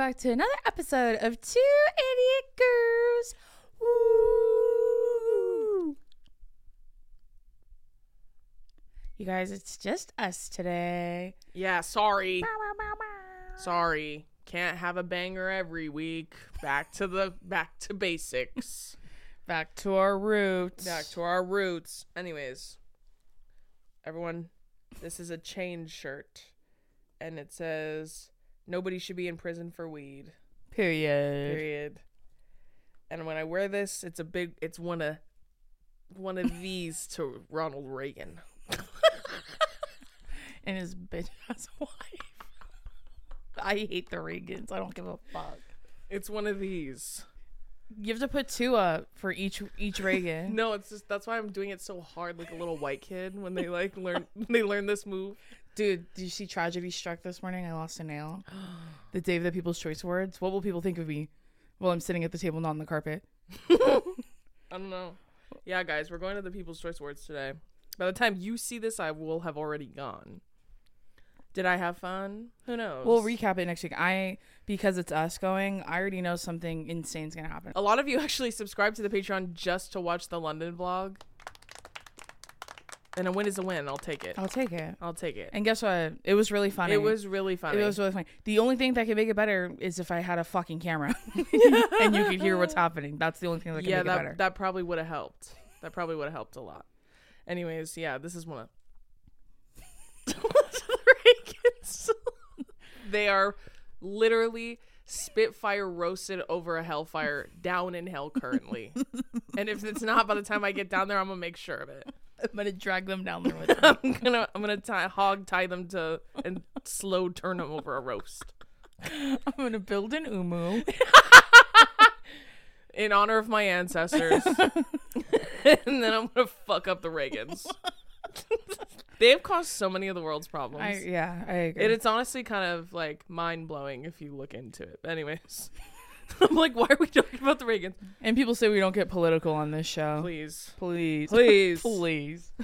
back to another episode of Two Idiot Girls. Woo! You guys, it's just us today. Yeah, sorry. Sorry. Can't have a banger every week. Back to the back to basics. Back to our roots. back to our roots. Anyways, everyone, this is a change shirt and it says nobody should be in prison for weed. Period. Period. And when I wear this, it's a big it's one of one of these to Ronald Reagan. And his bitch ass wife. I hate the Reagans. I don't give a fuck. It's one of these. You have to put two up for each each Reagan. No, it's just that's why I'm doing it so hard like a little white kid when they like learn when they learn this move. Dude, did you see tragedy struck this morning? I lost a nail. the day of the People's Choice Awards. What will people think of me while I'm sitting at the table, not on the carpet? I don't know. Yeah, guys, we're going to the People's Choice Awards today. By the time you see this, I will have already gone. Did I have fun? Who knows? We'll recap it next week. I because it's us going. I already know something insane's gonna happen. a lot of you actually subscribe to the Patreon just to watch the London vlog. And a win is a win. I'll take it. I'll take it. I'll take it. And guess what? It was really funny. It was really funny. It was really funny. The only thing that could make it better is if I had a fucking camera and you could hear what's happening. That's the only thing that can yeah, make it that better. that probably would have helped. That probably would have helped a lot. Anyways, yeah, this is one of they are literally Spitfire roasted over a Hellfire down in hell currently. and if it's not by the time I get down there, I'm gonna make sure of it. I'm gonna drag them down there with me. I'm gonna I'm gonna tie, hog tie them to and slow turn them over a roast I'm gonna build an umu. in honor of my ancestors. and then I'm gonna fuck up the Reagans. they have caused so many of the world's problems. I yeah, I agree. And it's honestly kind of like mind blowing if you look into it. Anyways, I'm like, why are we talking about the Reagans? and people say we don't get political on this show. Please, Please. please, Please.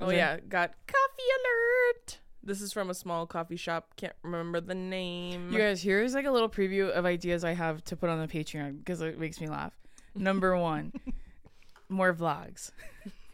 Oh Okay. yeah, got coffee alert. This is from a small coffee shop. Can't remember the name. You guys, here's like a little preview of ideas I have to put on the Patreon because it makes me laugh. Number one, more vlogs.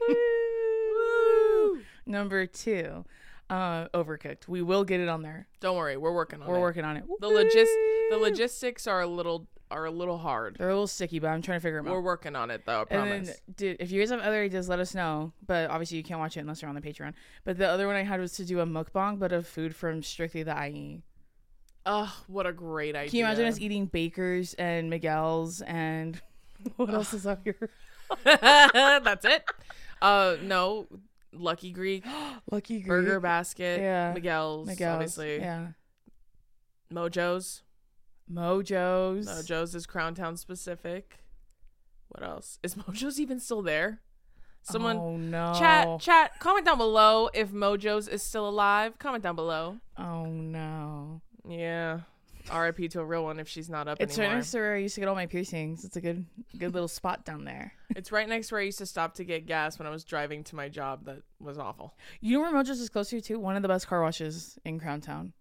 Woo! Number two, uh, overcooked. We will get it on there. Don't worry, we're working on it. We're working on it. The logis the logistics are a little are a little hard. They're a little sticky, but I'm trying to figure them out. We're working on it though. I And then, dude, if you guys have other ideas, let us know. But obviously, you can't watch it unless you're on the Patreon. But the other one I had was to do a mukbang, but of food from strictly the IE. Oh, what a great idea! Can you imagine us eating Bakers and Miguel's and what else is up here? That's it. Uh, no, Lucky Greek, Lucky Greek. Burger Basket, Yeah. Miguel's, Miguel's. obviously, Yeah. Mojo's. Mojo's. Mojo's is Crown Town specific. What else? Is Mojo's even still there? Someone Oh no. chat chat comment down below if Mojo's is still alive. Comment down below. Oh no. Yeah. R.I.P. to a real one if she's not up It's anymore. right next to where I used to get all my piercings. It's a good, good little spot down there. It's right next where I used to stop to get gas when I was driving to my job. That was awful. You know where Mojo's is close to too? One of the best car washes in Crown Town.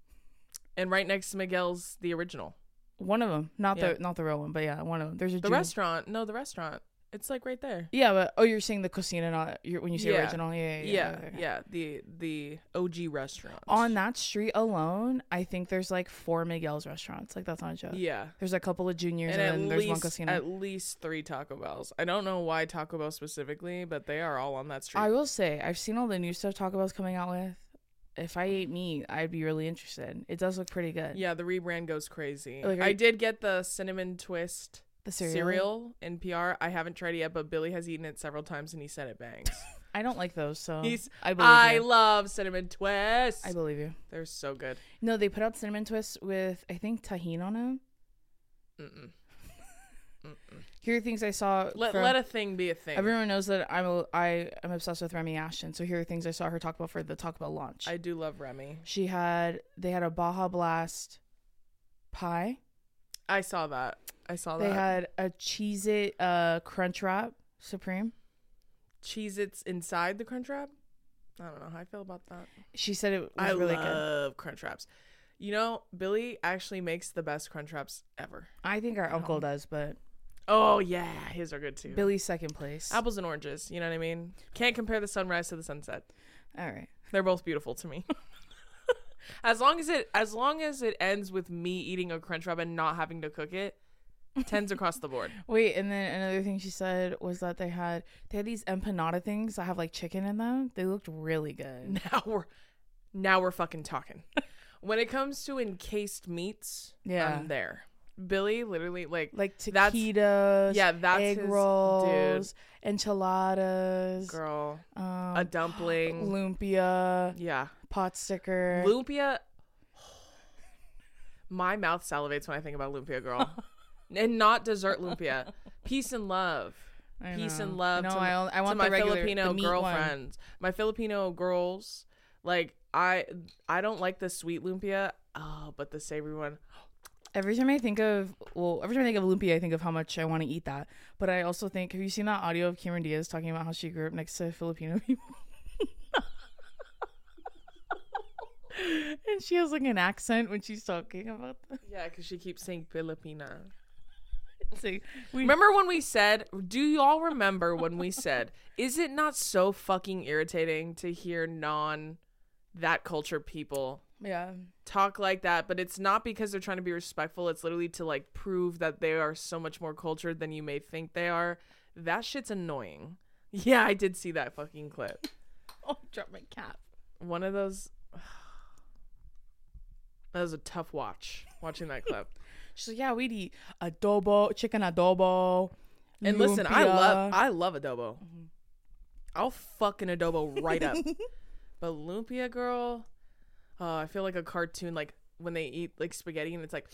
And right next to Miguel's, the original. One of them, not Yeah. the not the real one, but yeah, one of them. There's a The Jew- restaurant. No, the restaurant. It's like right there. Yeah, but oh, you're saying the cocina, not you're, when you say Yeah. original. Yeah, yeah, Yeah, yeah. yeah. The the OG restaurant. On that street alone, I think there's like four Miguel's restaurants. Like that's not a joke. Yeah. There's a couple of juniors, And and, there's one least casino. at least three Taco Bells. I don't know why Taco Bell specifically, but they are all on that street. I will say, I've seen all the new stuff Taco Bell's coming out with. If I ate meat, I'd be really interested. It does look pretty good. yeah, the rebrand goes crazy. Like, I you- did get the cinnamon twist The cereal. cereal. in PR. I haven't tried it yet, but Billy has eaten it several times and he said it bangs. I don't like those, so He's- I believe I you. love cinnamon twists. I believe you. They're so good. No, they put out cinnamon twists with I think tahini on them. Mm-mm. Here are things I saw. Let from- let a thing be a thing. Everyone knows that I'm a, I am obsessed with Remy Ashton. So here are things I saw her talk about for the Taco Bell launch. I do love Remy. she had they had a Baja Blast pie. I saw that. I saw that. They had a Cheez It uh, Crunch Wrap Supreme. Cheez Its inside the Crunch Wrap. I don't know how I feel about that. She said it was I really good. love Crunch Wraps. You know, Billy actually makes the best crunch wraps ever. I think our uncle does, but Oh yeah, his are good too. Billy's second place. Apples and oranges. You know what I mean? Can't compare the sunrise to the sunset. All right. They're both beautiful to me. as long as it as long as it ends with me eating a crunch wrap and not having to cook it, tens across the board. Wait, and then another thing she said was that they had they had these empanada things that have like chicken in them. They looked really good. Now we're now we're fucking talking. when it comes to encased meats, Yeah. I'm there. Billy literally like Like taquitos, yeah, that's egg his- rolls, enchiladas, girl, um, a dumpling. lumpia, yeah. pot sticker. Lumpia My mouth salivates when I think about lumpia girl. and not dessert lumpia. Peace and love. I peace and love No, to, I, I want to my regular, Filipino meat one. girlfriends. My Filipino girls, like I I don't like the sweet lumpia. Oh, but the savory one. Every time I think of well, every time I think of lumpia, I think of how much I want to eat that. But I also think, have you seen that audio of Cameron Diaz talking about how she grew up next to Filipino people? and she has like an accent when she's talking about them. Yeah, because she keeps saying Filipina. So we Remember when we said, do y'all remember when we said, is it not so fucking irritating to hear non that culture people yeah, talk like that? But it's not because they're trying to be respectful. It's literally to like prove that they are so much more cultured than you may think they are. That shit's annoying. Yeah, I did see that fucking clip. oh, drop my cap. One of those. That was a tough watch, watching that clip. She's like, yeah, we'd eat adobo, chicken adobo. And listen, I love I love adobo. Mm-hmm. I'll fucking adobo right up. but lumpia girl, oh, I feel like a cartoon like when they eat like spaghetti and it's like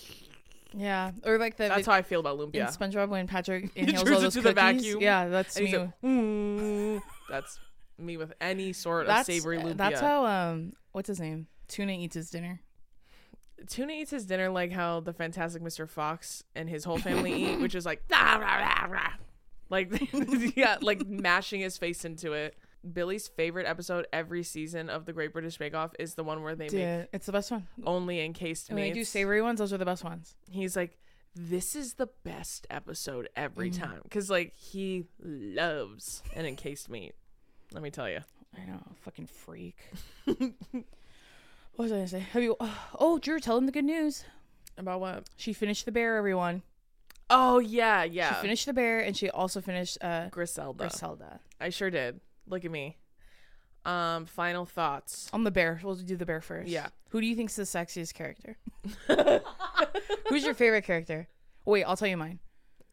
yeah, or like the that's how I feel about in lumpia. SpongeBob when Patrick inhales all it those the cookies. vacuum, Yeah, that's And me. like, "Mm." that's me with any sort that's of savory lumpia. that's how um, what's his name? Tuna eats his dinner. Tuna eats his dinner like how the Fantastic Mr. Fox and his whole family eat, which is like "Rah, rah, rah, rah." like yeah, like mashing his face into it. Billy's favorite episode every season of the Great British Bake Off is the one where they make it's the best one. only encased meat. And when they do savory ones, those are the best ones. He's like, this is the best episode every Mm. time because like he loves an encased meat. Let me tell you. I know, fucking freak. what was I gonna say? Have you? Oh, Drew, tell him the good news. About what? She finished the bear. Everyone. Oh yeah, yeah. She finished the bear, and she also finished uh, Griselda. Griselda. I sure did. Look at me. Um, final thoughts. On the bear, we'll do the bear first. Yeah. Who do you think's the sexiest character? Who's your favorite character? Wait, I'll tell you mine.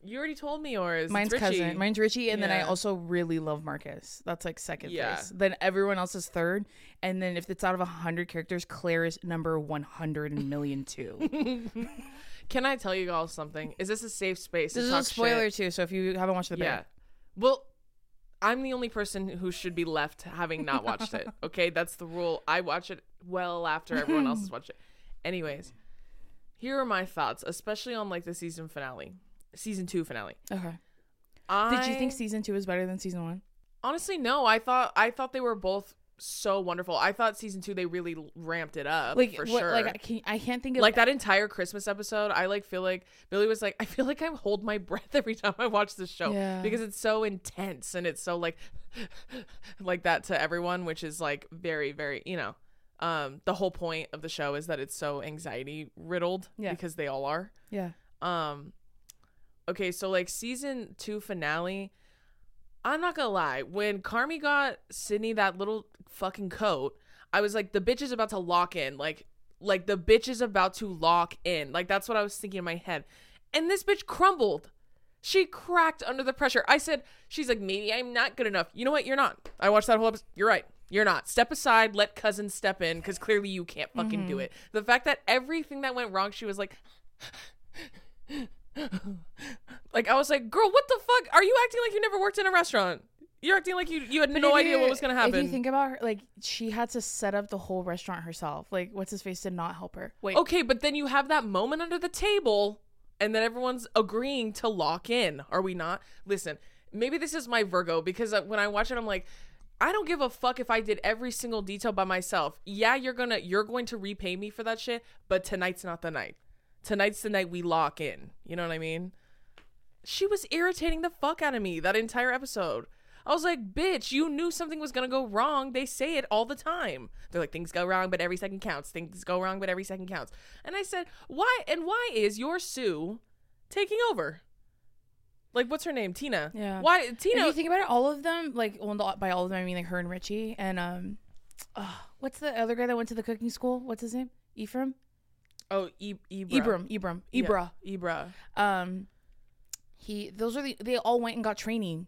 You already told me yours. It's Mine's Richie. cousin. Mine's Richie, and then I Yeah. also really love Marcus. That's like second Yeah. place. Then everyone else is third, and then if it's out of hundred characters, Claire is number one hundred and million two. Can I tell you all something? Is this a safe space? this to is talk a spoiler shit? too, so if you haven't watched the bear, Yeah. Well, I'm the only person who should be left having not watched it. Okay, that's the rule. I watch it well after everyone else has watched it. Anyways, here are my thoughts, especially on like the season finale, season two finale. okay. I, Did you think season two is better than season one? honestly no? I thought I thought they were both so wonderful. I thought season two they really ramped it up Like, for what, sure. like I, can, I can't think of like that entire Christmas episode, I like feel like Billy was like, I feel like I hold my breath every time I watch this show Yeah. because it's so intense and it's so like, like that to everyone, which is like very, very, you know, um, the whole point of the show is that it's so anxiety riddled Yeah. because they all are. Yeah. Um, okay, so like season two finale, I'm not gonna lie, when Carmy got Sydney that little fucking coat, I was like, the bitch is about to lock in, like, like the bitch is about to lock in, like that's what I was thinking in my head, and this bitch crumbled. She cracked under the pressure. I said, she's like, maybe I'm not good enough. You know what? You're not. I watched that whole episode. You're right. You're not. Step aside. Let cousin step in because clearly you can't fucking do mm-hmm. it. The fact that everything that went wrong, she was like, like I was like, girl, what the fuck? Are you acting like you never worked in a restaurant? You're acting like you you had But no idea you- what was gonna happen. If you think about her, like she had to set up the whole restaurant herself. Like, what's his face did not help her. Wait, okay, but then you have that moment under the table, and then everyone's agreeing to lock in. Are we not? Listen, maybe this is my Virgo because uh, when I watch it, I'm like, I don't give a fuck if I did every single detail by myself. Yeah, you're gonna you're going to repay me for that shit, but tonight's not the night. Tonight's the night we lock in. You know what I mean? She was irritating the fuck out of me that entire episode. I was like, bitch, you knew something was gonna go wrong. They say it all the time. They're like, things go wrong, but every second counts. Things go wrong, but every second counts. And I said, why? And why is your Sue taking over? Like, what's her name? Tina. Yeah. Why? If Tina. you think about it, all of them, like, well, by all of them, I mean like her and Richie and um, uh, what's the other guy that went to the cooking school? What's his name? Ephraim. Oh, e- Ibra. Ibram. Ibram. Yeah, Ibra. Ibra. Um, he. Those are the. They all went and got training,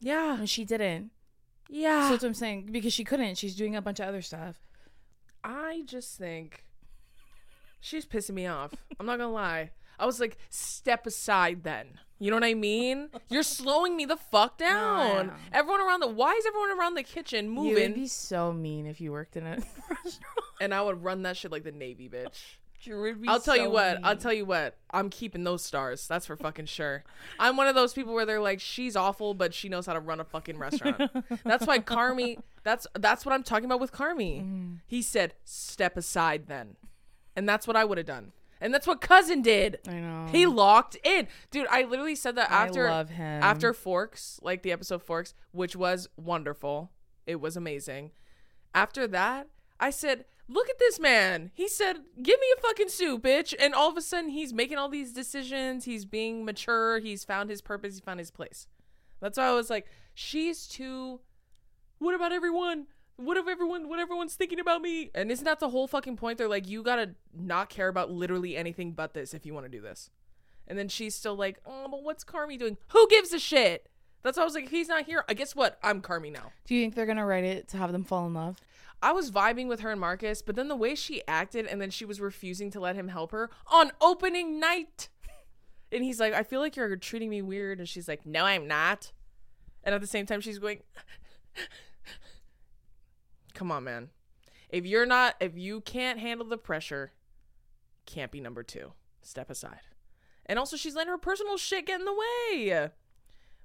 Yeah. and she didn't. Yeah. So that's what I'm saying because she couldn't. She's doing a bunch of other stuff. I just think she's pissing me off. I'm not gonna lie. I was like, step aside then. You know what I mean? You're slowing me the fuck down. know. Everyone around the why is everyone around the kitchen You moving? would be so mean if you worked in a restaurant. and I would run that shit like the Navy bitch. You I'll tell you so what. I'll tell you what. I'm keeping those stars. That's for fucking sure. I'm one of those people where they're like, she's awful, but she knows how to run a fucking restaurant. that's why Carmy. That's that's what I'm talking about with Carmy. Mm-hmm. He said, "Step aside, then," and that's what I would have done. And that's what cousin did. I know. He locked in, dude. I literally said that after love him. after Forks, like the episode Forks, which was wonderful. It was amazing. After that, I said, "Look at this man." He said, "Give me a fucking suit, bitch." And all of a sudden, he's making all these decisions. He's being mature. He's found his purpose. He found his place. That's why I was like, "She's too." What about everyone? What if everyone? What everyone's thinking about me? And isn't that the whole fucking point? They're like, you gotta not care about literally anything but this if you want to do this. And then she's still like, oh, but what's Carmy doing? Who gives a shit? That's why I was like, he's not here. I guess what? I'm Carmy now. Do you think they're gonna write it to have them fall in love? I was vibing with her and Marcus, but then the way she acted and then she was refusing to let him help her on opening night. And he's like, I feel like you're treating me weird. And she's like, No, I'm not. And at the same time, she's going, Come on, man. If you're not, if you can't handle the pressure, can't be number two. Step aside. And also, she's letting her personal shit get in the way.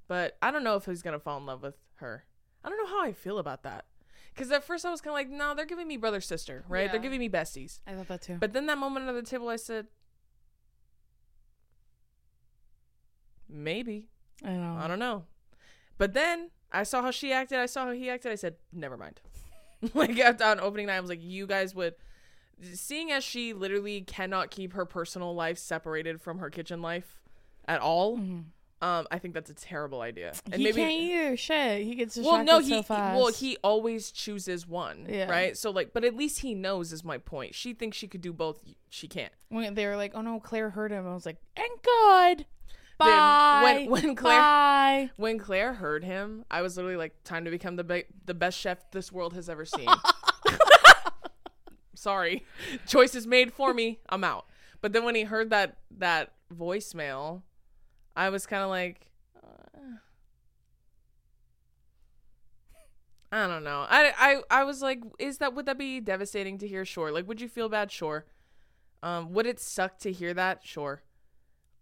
But I don't know if he's gonna fall in love with her. I don't know how I feel about that. Because at first I was kind of like, no, they're giving me brother sister, right? They're giving me besties. I thought that too. But then that moment at the table, I said, maybe. I know. I don't know. But then I saw how she acted. I saw how he acted. I said, never mind. like at, on opening night, I was like, you guys would. Seeing as she literally cannot keep her personal life separated from her kitchen life at all, Mhm. Um, I think that's a terrible idea. And he can't either. Shit, he gets distracted well, no, so he fast. well he always chooses one, Yeah. right? So like, but at least he knows is my point. She thinks she could do both. She can't. when they were like, "Oh no, Claire heard him," I was like, "And good, bye." when- when Claire- bye. When Claire heard him, I was literally like, "Time to become the be- the best chef this world has ever seen." Sorry, choices made for me. I'm out. But then when he heard that that voicemail, I was kind of like, uh, I don't know. I, I I was like, is that would that be devastating to hear? Sure. Like, would you feel bad? Sure. Um, would it suck to hear that? Sure.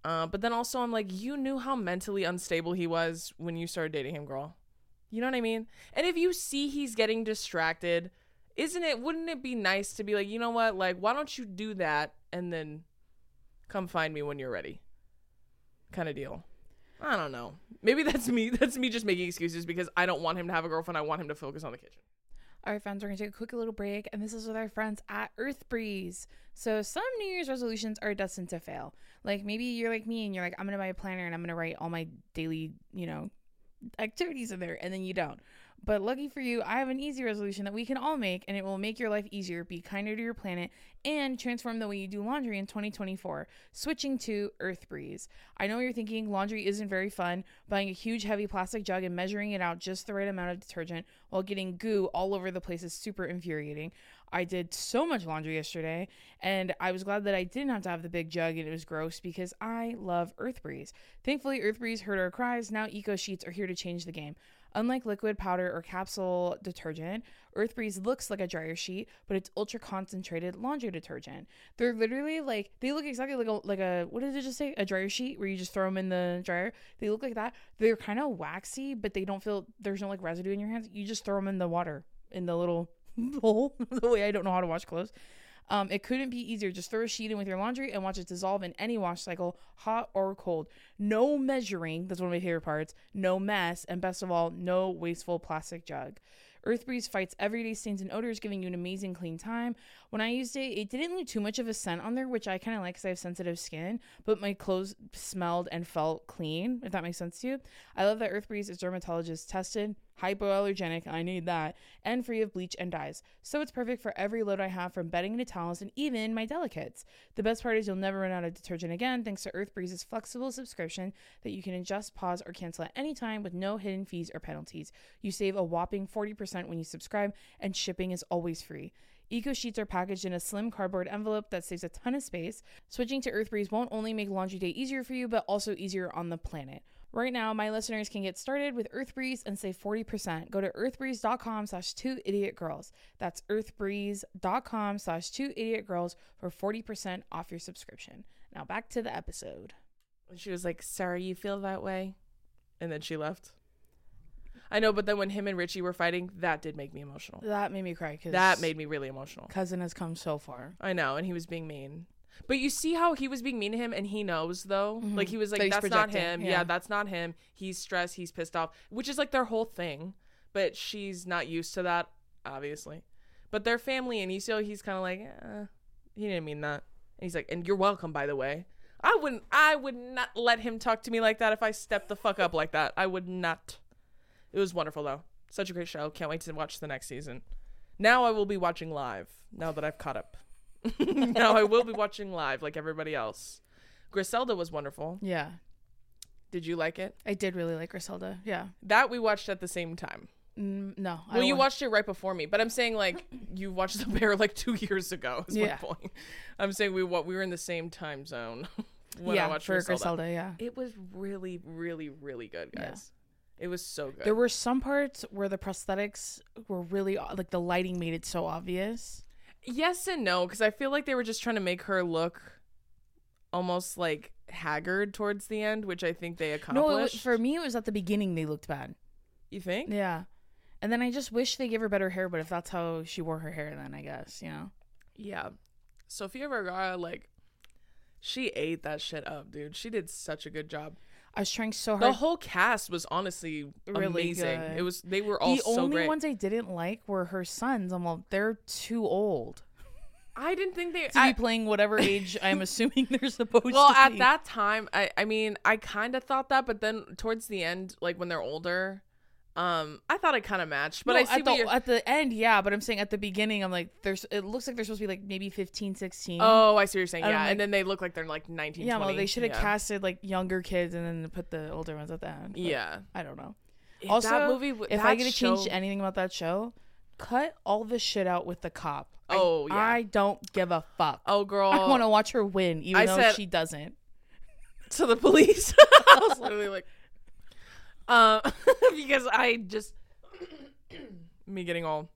Uh, but then also I'm like, you knew how mentally unstable he was when you started dating him, girl. You know what I mean? And if you see he's getting distracted, isn't it wouldn't it be nice to be like, you know what? Like, why don't you do that and then come find me when you're ready? Kind of deal. I don't know. Maybe that's me. That's me just making excuses because I don't want him to have a girlfriend. I want him to focus on the kitchen. All right, friends, we're gonna take a quick little break, and this is with our friends at Earth Breeze. So some New Year's resolutions are destined to fail. Like maybe you're like me, and you're like, I'm gonna buy a planner, and I'm gonna write all my daily, you know, activities in there, and then you don't. But lucky for you, I have an easy resolution that we can all make, and it will make your life easier, be kinder to your planet, and transform the way you do laundry in 2024. Switching to Earth Breeze. I know you're thinking laundry isn't very fun. Buying a huge, heavy plastic jug and measuring it out just the right amount of detergent while getting goo all over the place is super infuriating. I did so much laundry yesterday, and I was glad that I didn't have to have the big jug and it was gross because I love Earth Breeze. Thankfully, Earth Breeze heard our cries. Now, Eco Sheets are here to change the game. Unlike liquid, powder, or capsule detergent, Earth Breeze looks like a dryer sheet, but it's ultra concentrated laundry detergent. They're literally like they look exactly like a like a what did it just say? A dryer sheet where you just throw them in the dryer. They look like that. They're kind of waxy, but they don't feel there's no like residue in your hands. You just throw them in the water in the little bowl. the way I don't know how to wash clothes. Um, it couldn't be easier. Just throw a sheet in with your laundry and watch it dissolve in any wash cycle, hot or cold. No measuring. That's one of my favorite parts. No mess. And best of all, no wasteful plastic jug. Earth Breeze fights everyday stains and odors, giving you an amazing clean time. When I used it, it didn't leave too much of a scent on there, which I kind of like because I have sensitive skin, but my clothes smelled and felt clean, if that makes sense to you. I love that Earth Breeze is dermatologist tested, hypoallergenic, I need that, and free of bleach and dyes. So it's perfect for every load I have from bedding to towels and even my delicates. The best part is you'll never run out of detergent again thanks to Earth Breeze's flexible subscription that you can adjust, pause, or cancel at any time with no hidden fees or penalties. You save a whopping 40% when you subscribe, and shipping is always free. Eco sheets are packaged in a slim cardboard envelope that saves a ton of space. Switching to Earth Breeze won't only make laundry day easier for you, but also easier on the planet. Right now, my listeners can get started with Earth Breeze and save 40%. Go to earthbreeze.com slash two idiot girls. That's earthbreeze.com slash two idiot girls for 40% off your subscription. Now back to the episode. And she was like, Sorry you feel that way? And then she left. I know, but then when him and Richie were fighting, that did make me emotional. That made me cry because That made me really emotional. cousin has come so far. I know, and he was being mean. But you see how he was being mean to him, and he knows though. Mhm. Like he was like, "That's not him. yeah. Yeah. that's not him. He's stressed. He's pissed off." Which is like their whole thing. But she's not used to that, obviously. But they're family, and you see he's kind of like, eh, "He didn't mean that." And he's like, "And you're welcome, by the way." I wouldn't. I would not let him talk to me like that if I stepped the fuck up like that. I would not. It was wonderful though. Such a great show. Can't wait to watch the next season. Now I will be watching live. Now that I've caught up. now I will be watching live like everybody else. Griselda was wonderful. Yeah. Did you like it? I did really like Griselda. Yeah. That we watched at the same time. Mm, no. I Well, you watched it right before me, but I'm saying like you watched The Bear like two years ago. Is Yeah. my point. I'm saying we what we were in the same time zone when yeah, I watched for Griselda. Griselda. Yeah. It was really, really, really good, Yeah. guys. It was so good. There were some parts where the prosthetics were really like the lighting made it so obvious. Yes and no, because I feel like they were just trying to make her look almost like haggard towards the end, which I think they No, it accomplished. was, for me it was at the beginning they looked bad. you think? Yeah. And then I just wish they gave her better hair, but if that's how she wore her hair then I guess, you know. Yeah. Sofia Vergara, like, she ate that shit up, dude. She did such a good job. I was trying so hard. The whole cast was honestly Really amazing. good. It was they were all the so only great. ones I didn't like were her sons. I'm well, they're too old I didn't think they. to I- be playing whatever age I'm assuming they're supposed well, to at be. that time, I I mean, I kind of thought that, but then towards the end, like when they're older, um, I thought it kind of matched. But No, I see at the, at the end, yeah, but I'm saying at the beginning, I'm like, there's. It looks like they're supposed to be like maybe 15, 16. Oh, I see what you're saying. And Yeah, like- and then they look like they're like 19, yeah, 20. well, they should have yeah. casted like younger kids and then put the older ones at the end. Yeah. I don't know. If Also, that movie, w- If I get to show- change anything about that show, cut all the shit out with the cop. I- Oh, yeah. I don't give a fuck. oh girl, I want to watch her win, even I though said- she doesn't. to the police. I was literally like, uh, because I just me getting all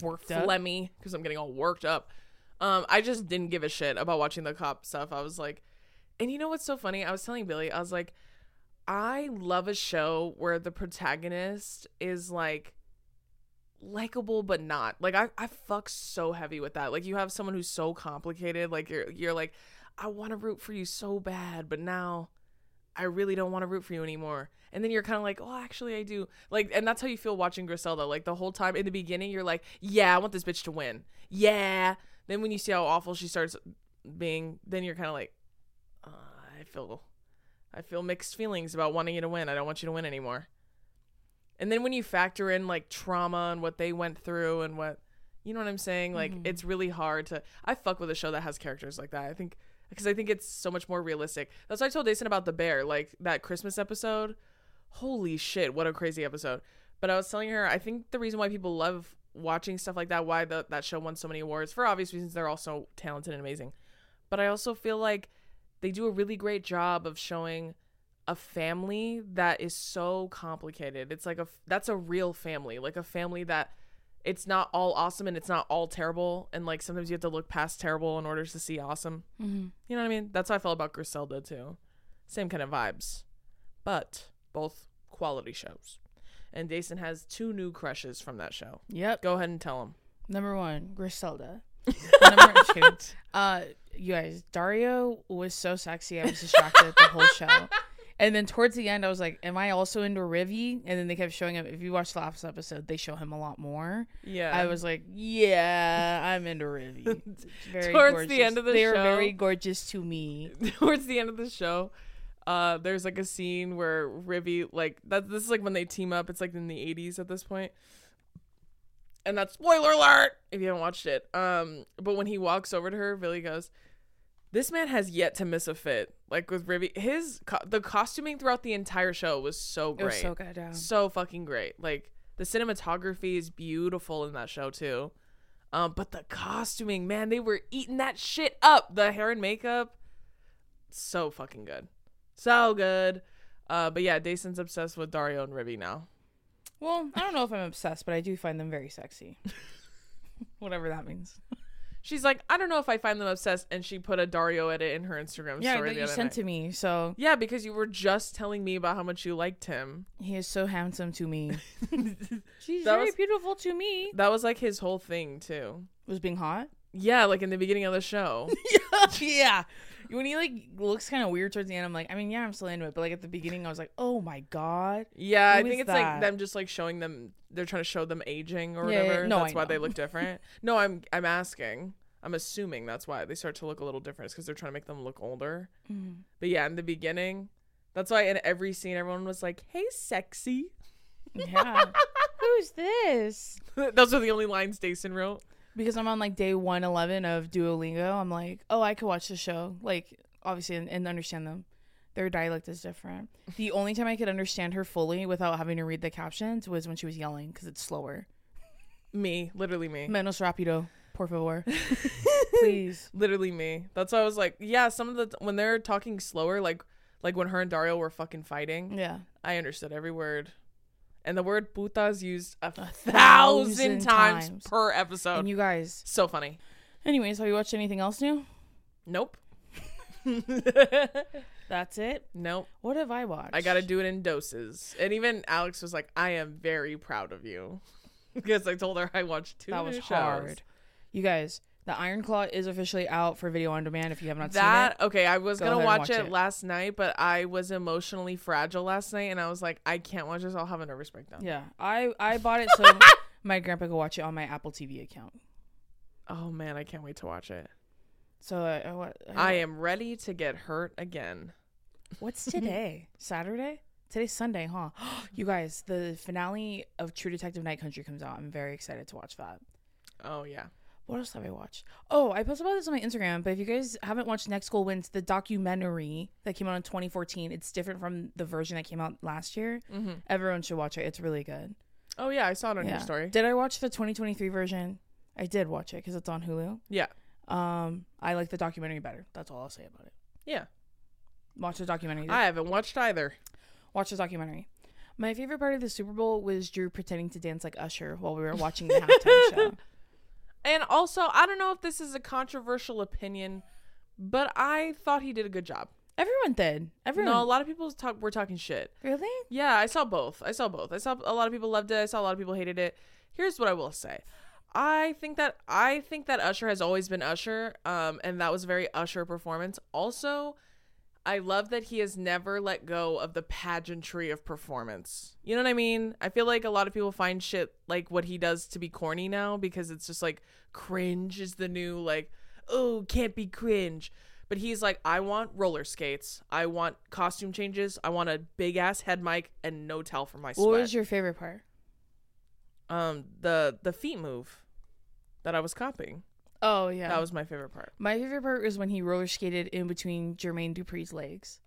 Worked up. phlegmy because I'm getting all worked up. Um, I just didn't give a shit about watching the cop stuff. I was like, and you know what's so funny? I was telling Billy, I was like, I love a show where the protagonist is like likable but not. Like I, I fuck so heavy with that. Like you have someone who's so complicated. Like you're you're like, I want to root for you so bad, but now I really don't want to root for you anymore. And then you're kind of like, oh, actually, I do. Like, and that's how you feel watching Griselda. Like the whole time in the beginning, you're like, yeah, I want this bitch to win. Yeah. Then when you see how awful she starts being, then you're kind of like, uh, I feel, I feel mixed feelings about wanting you to win. I don't want you to win anymore. And then when you factor in like trauma and what they went through and what, you know what I'm saying? Like, Mhm. it's really hard to. I fuck with a show that has characters like that. I think because I think it's so much more realistic. That's why I told Jason about the bear, like that Christmas episode. Holy shit, what a crazy episode! But I was telling her, I think the reason why people love watching stuff like that, why the, that show won so many awards, for obvious reasons, they're all so talented and amazing. But I also feel like they do a really great job of showing a family that is so complicated. It's like a that's a real family, like a family that it's not all awesome and it's not all terrible and like sometimes you have to look past terrible in order to see awesome. Mm-hmm. You know what I mean? That's how I felt about Griselda too. Same kind of vibes. But both quality shows. And Deison has two new crushes from that show. Yep. Go ahead and tell him. Number one, Griselda. Number, kidding. Uh, you guys, Dario was so sexy. I was distracted the whole show. And then towards the end, I was like, "Am I also into Rivi?" And then they kept showing him. If you watch the last episode, they show him a lot more. Yeah. I was like, "Yeah, I'm into Rivi." Very Towards gorgeous. the end of the show. they are very gorgeous to me. towards the end of the show, uh, there's like a scene where Rivi like that. This is like when they team up. It's like in the 80s at this point, and that's spoiler alert if you haven't watched it. Um, but when he walks over to her, Billy goes, "This man has yet to miss a fit." Like with Rivi, his co- the costuming throughout the entire show was so It great, was so good. Yeah. so fucking great. Like the cinematography is beautiful in that show too. Um, but the costuming, man, they were eating that shit up. The hair and makeup, so fucking good, so good. Uh, but yeah, Deison's obsessed with Dario and Rivi now. Well, I don't know if I'm obsessed, but I do find them very sexy. Whatever that means. She's like, I don't know if I find them obsessed, and she put a Dario edit in her Instagram Yeah, story that the you other sent night. to me. So Yeah, because you were just telling me about how much you liked him. he is so handsome to me. She's That very was- beautiful to me. That was like his whole thing too. Was being hot? Yeah, like in the beginning of the show. yeah. When he like looks kind of weird towards the end, I'm like, I mean, yeah, I'm still into it, but like at the beginning, I was like, oh my god. Yeah, I think is it's like them just like showing them. They're trying to show them aging or Yeah, yeah, whatever. no, that's I why know. they look different. no, I'm I'm asking. I'm assuming that's why they start to look a little different because they're trying to make them look older. Mm-hmm. But yeah, in the beginning, that's why in every scene everyone was like, "Hey, sexy." Yeah. Who's this? Those are the only lines Deison wrote. Because I'm on like day 111 of Duolingo, I'm like, oh, I could watch the show. Like, obviously, and, and understand them. Their dialect is different. The only time I could understand her fully without having to read the captions was when she was yelling because it's slower. Me, literally me. Menos rápido, por favor. Please. literally me. That's why I was like, yeah, some of the when they're talking slower like like when her and Dario were fucking fighting, Yeah. I understood every word. And the word puta is used a, thousand, thousand times, times. per episode. And you guys. so funny. Anyways, have you watched anything else new? Nope. That's it. nope. What have I watched? I got to do it in doses. And even Alex was like, I am very proud of you. because I told her I watched two That was new hard. shows. You guys, the Iron Claw is officially out for video on demand. If you have not That seen it, That okay, I was Go gonna watch, watch it, it. last night, but I was emotionally fragile last night, and I was like, I can't watch this. I'll have a nervous breakdown. yeah, I I bought it so my grandpa could watch it on my Apple TV account. Oh man, I can't wait to watch it. So uh, I, what- I am ready to get hurt again. What's today? Saturday? Today's Sunday, huh? you guys, the finale of True Detective Night Country comes out. I'm very excited to watch that. Oh yeah. What else have I watched? Oh, I posted about this on my Instagram, but if you guys haven't watched Next Goal Wins, the documentary that came out in 2014, it's different from the version that came out last year. Mm-hmm. Everyone should watch it. It's really good. Oh yeah, I saw it on yeah. your story. Did I watch the 2023 version? I did watch it because it's on Hulu. yeah. Um, I like the documentary better. That's all I'll say about it. Yeah. Watch the documentary. I haven't watched either. Watch the documentary. My favorite part of the Super Bowl was Drew pretending to dance like Usher while we were watching the halftime show. And also, I don't know if this is a controversial opinion, but I thought he did a good job. Everyone did. Everyone. No, a lot of people talk were talking shit. really? Yeah, I saw both. I saw both. I saw a lot of people loved it. I saw a lot of people hated it. Here's what I will say. I think that I think that Usher has always been Usher, um, and that was a very Usher performance. Also, I love that he has never let go of the pageantry of performance. You know what I mean? I feel like a lot of people find shit like what he does to be corny now because it's just like cringe is the new like, oh, can't be cringe. But he's like, I want roller skates. I want costume changes. I want a big ass head mic and no towel for my sweat. What was your favorite part? um the the feet move that I was copying. Oh yeah. That was my favorite part. My favorite part was when he roller skated in between Jermaine Dupri's legs.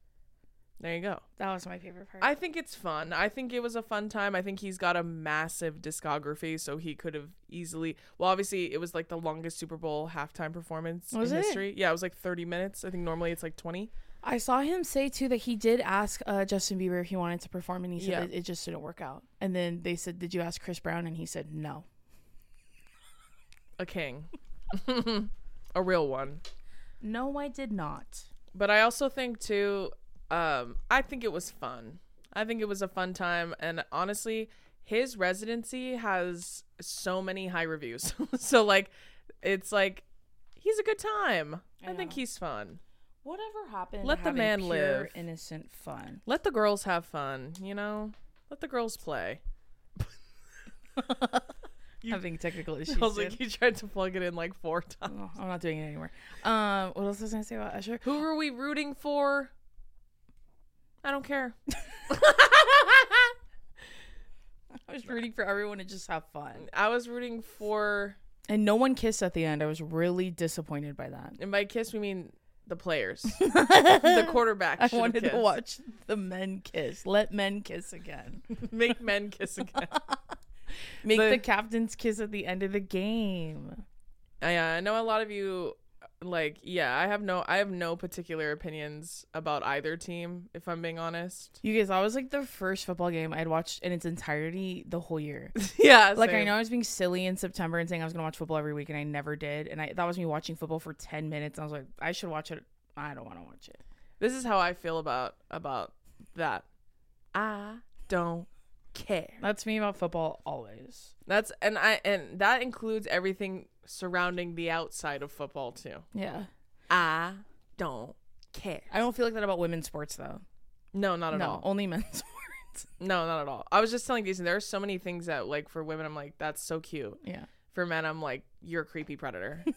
There you go. That was my favorite part. I think it's fun. I think it was a fun time. I think he's got a massive discography, so he could have easily. Well, obviously, it was like the longest Super Bowl halftime performance Was in it? history. Yeah, it was like 30 minutes. I think normally it's like 20. I saw him say too that he did ask uh, Justin Bieber if he wanted to perform, and he said Yeah. it, it just didn't work out. And then they said, "Did you ask Chris Brown?" And he said, "No." A king. a real one. No, I did not. But I also think too, um, I think it was fun. I think it was a fun time and honestly, his residency has so many high reviews. so like it's like he's a good time. I I, think he's fun. Whatever happened, Let the man pure, live. innocent fun. Let the girls have fun, you know? Let the girls play. You- having technical issues. I was dude. like, you tried to plug it in like four times. Oh, I'm not doing it anymore. Um, what else was I gonna say about Usher? Who are we rooting for? I don't care. I was rooting for everyone to just have fun, I was rooting for, and no one kissed at the end. I was really disappointed by that. and by kiss we mean the players, the quarterback. I wanted to watch the men kiss. Let men kiss again. Make men kiss again. Make The- the captains kiss at the end of the game. I, uh, I know a lot of you like yeah i have no i have no particular opinions about either team if i'm being honest You guys, that was like the first football game I'd watched in its entirety the whole year. yeah Like I know I was being silly in September and saying I was gonna watch football every week, and I never did. And I that was me watching football for ten minutes. And I was like, I should watch it. I don't want to watch it. this is how i feel about about that i don't care. That's me about football always. that's and i and that includes everything surrounding the outside of football too. Yeah, i don't care. I don't feel like that about women's sports though. no not at no, all. only men's sports. no not at all. I was just telling Jason there are so many things that like for women i'm like that's so cute. Yeah, for men i'm like you're a creepy predator.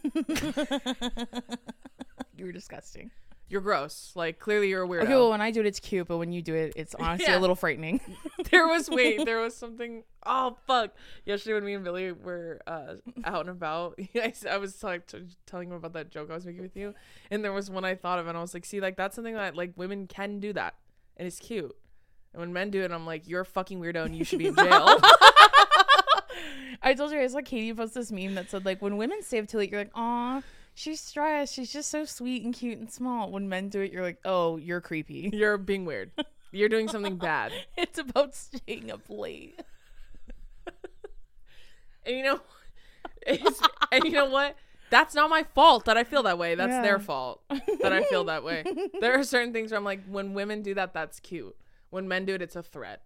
You're disgusting. You're gross. Like clearly you're a weirdo. Okay, well when I do it, it's cute, but when you do it, it's honestly Yeah. a little frightening. there was wait, there was something. Oh fuck! Yesterday when me and Billy were uh, out and about, I was like t- telling him about that joke I was making with you, and there was one I thought of, and I was like, see, like that's something that like women can do that, and it's cute. And when men do it, I'm like, you're a fucking weirdo, and you should be in jail. I told you guys like Katie posted this meme that said like when women save Tilly, you're like, aw, she's stressed. She's just so sweet and cute and small. When men do it, you're like, oh, you're creepy. you're being weird. You're doing something bad. it's about staying up late. And you know, and you know what? That's not my fault that I feel that way. That's Yeah. their fault that I feel that way. There are certain things where I'm like, when women do that, that's cute. When men do it, it's a threat.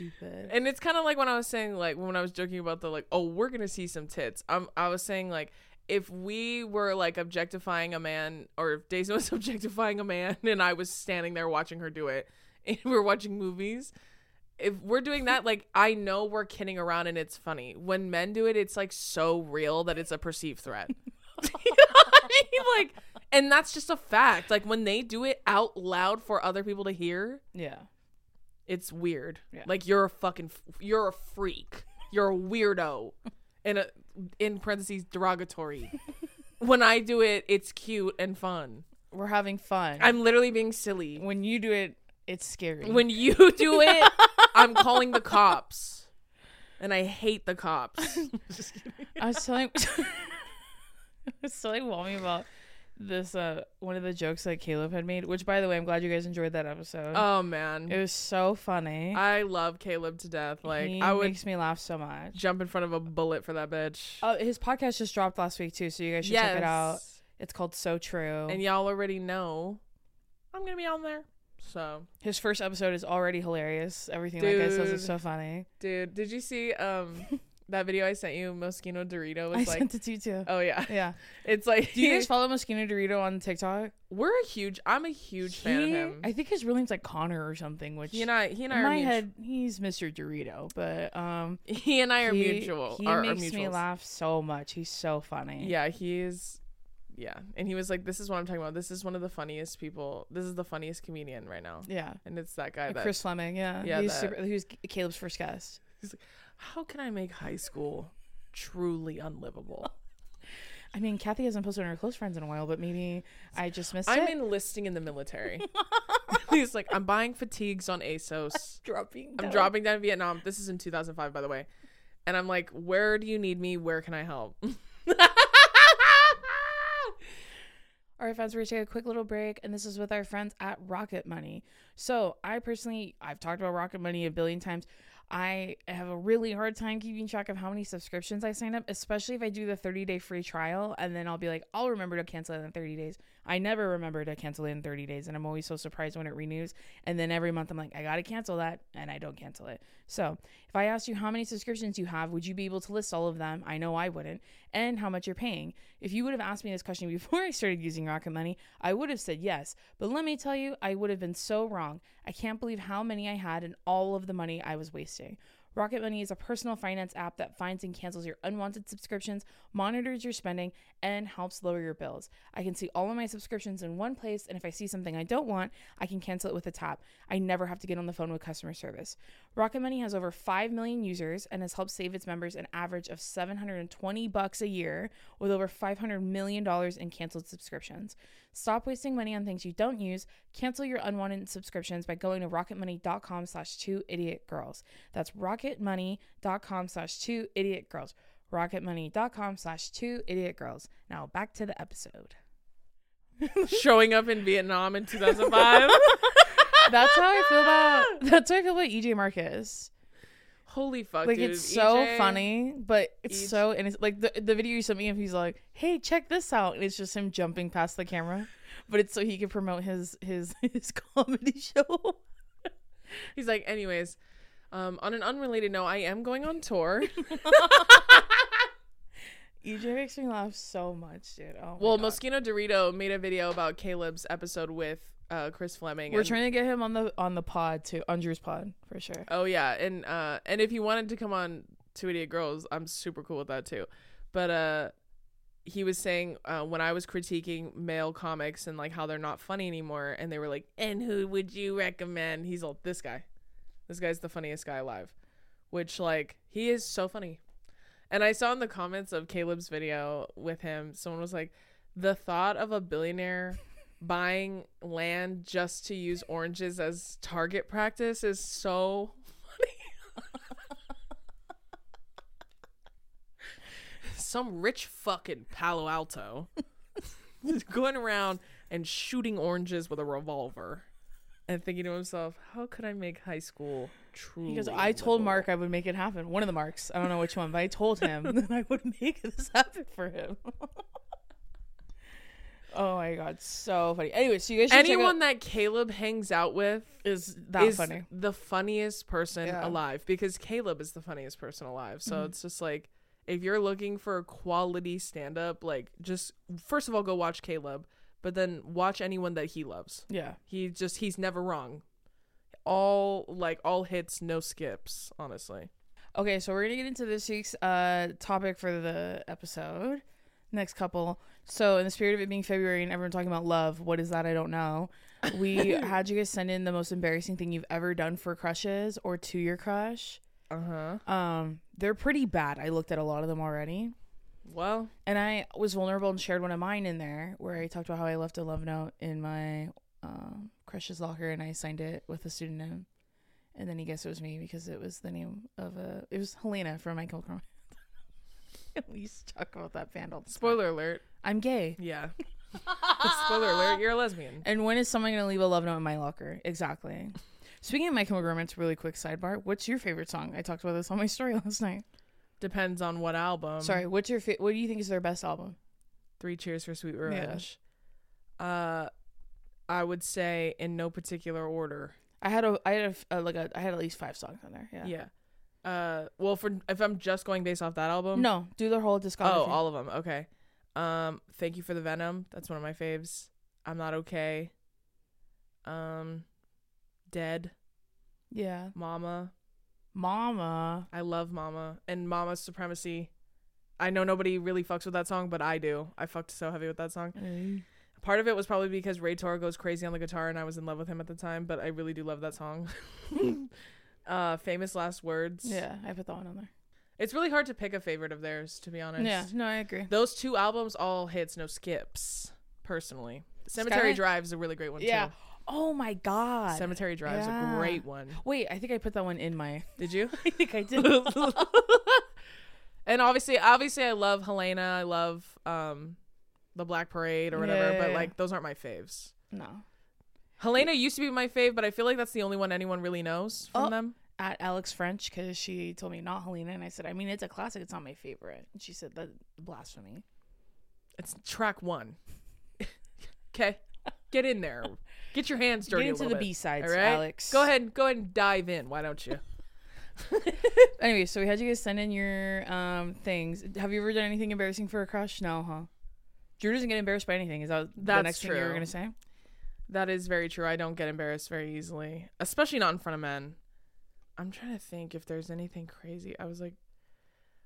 Stupid. and it's kind of like when I was saying, like when I was joking about the like, oh, we're gonna see some tits. I'm, I was saying like, if we were like objectifying a man, or if Daisy was objectifying a man, and I was standing there watching her do it, and we are watching movies. If we're doing that, like I know we're kidding around and it's funny. When men do it, it's like so real that it's a perceived threat. you know I mean? Like, and that's just a fact. Like when they do it out loud for other people to hear, Yeah. It's weird. Yeah. Like you're a fucking you're a freak. You're a weirdo. In a in parentheses derogatory. when I do it, it's cute and fun. We're having fun. I'm literally being silly. when you do it, it's scary. When you do it, I'm calling the cops. And I hate the cops. I was telling I was telling Wami about this uh one of the jokes that Caleb had made, which by the way, I'm glad you guys enjoyed that episode. Oh man. it was so funny. I love Caleb to death. Like he I would makes me laugh so much. jump in front of a bullet for that bitch. Uh, his podcast just dropped last week too, so you guys should check it out. It's called So True. And y'all already know I'm gonna be on there. So His first episode is already hilarious. Everything that guy says is so funny. Dude, did you see um that video I sent you? Moschino Dorito I was like, sent it to you too. oh yeah, Yeah. it's like Do you guys follow Moschino Dorito on TikTok? we're a huge. I'm a huge fan of him. I think his real name's like Connor or something. Which he and I, he and I in are my mutual. head, he's Mr. Dorito, but um, He and I are he, mutual. He are, are makes me laugh so much. He's so funny. Yeah, he's. Yeah, and he was like, "This is what I'm talking about. This is one of the funniest people. This is the funniest comedian right now." Yeah. And it's that guy Like that. Chris Fleming. Yeah. Yeah, He's that- super, he was Caleb's first guest. How can I make high school truly unlivable? I mean, Kathy hasn't posted on her close friends in a while, but maybe I just missed it. I'm it. enlisting in the military. he's like, I'm buying fatigues on ASOS. dropping. I'm dropping down Vietnam. This is in 2005, by the way. And I'm like, where do you need me? Where can I help? All right, friends, we're gonna take a quick little break, and this is with our friends at Rocket Money. So, I personally, I've talked about Rocket Money a billion times. I have a really hard time keeping track of how many subscriptions I sign up, especially if I do the 30 day free trial and then I'll be like, I'll remember to cancel it in 30 days. I never remember to cancel it in 30 days, and I'm always so surprised when it renews. And then every month I'm like, I gotta cancel that, and I don't cancel it. So, if I asked you how many subscriptions you have, would you be able to list all of them? I know I wouldn't, and how much you're paying. If you would have asked me this question before I started using Rocket Money, I would have said yes. But let me tell you, I would have been so wrong. I can't believe how many I had and all of the money I was wasting. Rocket Money is a personal finance app that finds and cancels your unwanted subscriptions, monitors your spending, and helps lower your bills. I can see all of my subscriptions in one place, and if I see something I don't want, I can cancel it with a tap. I never have to get on the phone with customer service. Rocket Money has over 5 million users and has helped save its members an average of 720 bucks a year with over 500 million dollars in canceled subscriptions. Stop wasting money on things you don't use. Cancel your unwanted subscriptions by going to rocketmoney.com slash two idiot girls. That's rocketmoney.com slash two idiot girls. Rocketmoney.com slash two idiot girls. Now back to the episode. Showing up in Vietnam in 2005. That's how I feel about that's how I feel about EJ Marcus. Holy fuck, Like dude. it's so EJ funny, but it's EJ so and it's like the the video you sent me of he's like, "Hey, check this out," and it's just him jumping past the camera, but it's so he can promote his his his comedy show. He's like, anyways, um, on an unrelated note, I am going on tour. EJ makes me laugh so much, dude. Oh, well, God. Moschino Dorito made a video about Caleb's episode with uh, Chris Fleming. we're and- trying to get him on the on the pod too, on Drew's pod for sure. Oh yeah, and uh, and if he wanted to come on Two Idiot Girls, I'm super cool with that too. But uh, he was saying uh, when I was critiquing male comics and like how they're not funny anymore, and they were like, "And who would you recommend?" He's all, "This guy, this guy's the funniest guy alive," which like he is so funny. And I saw in the comments of Caleb's video with him, someone was like, "The thought of a billionaire." Buying land just to use oranges as target practice is so funny. some rich fucking Palo Alto is going around and shooting oranges with a revolver and thinking to himself, how could I make high school true? Because I told Mark I would make it happen. One of the Marks, I don't know which one, but I told him that I would make this happen for him. oh my god, so funny. Anyway, so you guys should check anyone out, that Caleb hangs out with is that is funny. the funniest person Yeah. alive because Caleb is the funniest person alive. So Mhm. it's just like if you're looking for quality stand up, like just first of all go watch Caleb, but then watch anyone that he loves. Yeah. He just he's never wrong. All like all hits, no skips, honestly. Okay, so we're gonna get into this week's uh topic for the episode. Next couple. So in the spirit of it being February and everyone talking about love, what is that? I don't know. We had you guys send in the most embarrassing thing you've ever done for crushes or to your crush. Uh-huh. Um, they're pretty bad. I looked at a lot of them already. Well, And I was vulnerable and shared one of mine in there where I talked about how I left a love note in my um, crush's locker and I signed it with a pseudonym. And then he guessed it was me because it was the name of a. It was Helena from My Chemical Romance. used to talk about that time. spoiler alert. I'm gay. Yeah. spoiler alert, you're a lesbian. And when is someone going to leave a love note in my locker? Exactly. Speaking of My Chemical Romance, really quick sidebar. What's your favorite song? I talked about this on my story last night. Depends on what album. Sorry, what's your fa- what do you think is their best album? Three Cheers for Sweet Revenge. Uh, I would say in no particular order. I had a I had a, uh, like a I had at least five songs on there. Yeah. Yeah. Uh, well, for if I'm just going based off that album. No, do their whole discography. Oh, all of them. Okay. Um, thank you for the Venom. That's one of my faves. I'm not okay. Um, Dead. yeah. Mama. Mama. I love Mama and Mama's Supremacy. I know nobody really fucks with that song, but I do. I fucked so heavy with that song. Part of it was probably because Ray Toro goes crazy on the guitar and I was in love with him at the time, but I really do love that song. uh famous last words. Yeah, I put that one on there. It's really hard to pick a favorite of theirs, to be honest. Yeah, no, I agree. Those two albums all hits, no skips, personally. Cemetery Drive is a really great one Yeah. too. Oh my god. Cemetery Drive is a great one. Wait, I think I put that one in my. Did you? I think I did. and obviously obviously I love Helena. I love um the Black Parade or whatever, Yeah, but yeah, like those aren't my faves. No. Helena used to be my fave, but I feel like that's the only one anyone really knows from Oh. them. At Alex French, because she told me not Helena, and I said, I mean, it's a classic. It's not my favorite. And she said that blasphemy. It's track one. Okay, get in there. Get your hands dirty. Get into the. B sides, right, Alex. Go ahead. Go ahead and dive in. Why don't you? Anyway, so we had you guys send in your um things. Have you ever done anything embarrassing for a crush? No, huh? Drew doesn't get embarrassed by anything. Is that the That's next thing you were true. gonna say? That is very true. I don't get embarrassed very easily, especially not in front of men. I'm trying to think if there's anything crazy. I was like,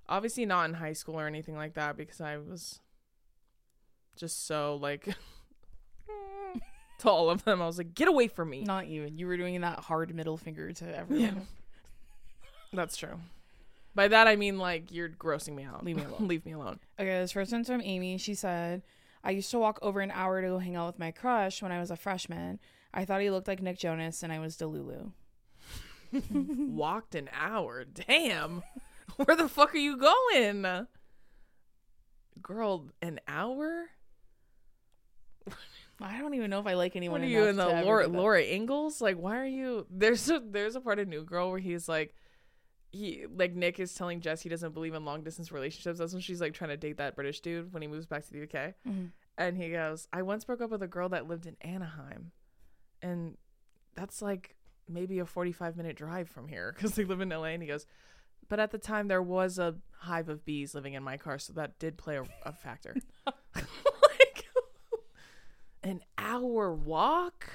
obviously not in high school or anything like that because I was just so like to all of them. I was like, get away from me. Not even. You were doing that hard middle finger to everyone. That's true. By that I mean like you're grossing me out. Leave me alone. Leave me alone. Okay, this first one's from Amy. She said, I used to walk over an hour to go hang out with my crush when I was a freshman. I thought he looked like Nick Jonas and I was Delulu. Walked an hour. Damn. Where the fuck are you going? Girl, an hour? I don't even know if I like anyone. What are you in the Laura. Laura Ingalls? Like, why are you? There's a there's a part of New Girl where he's like, he like Nick is telling Jess he doesn't believe in long distance relationships. That's when she's like trying to date that British dude when he moves back to the UK, Mhm. and he goes, "I once broke up with a girl that lived in Anaheim, and that's like maybe a 45 minute drive from here because they live in LA." And he goes, "But at the time there was a hive of bees living in my car, so that did play a, a factor." Oh like, an hour walk.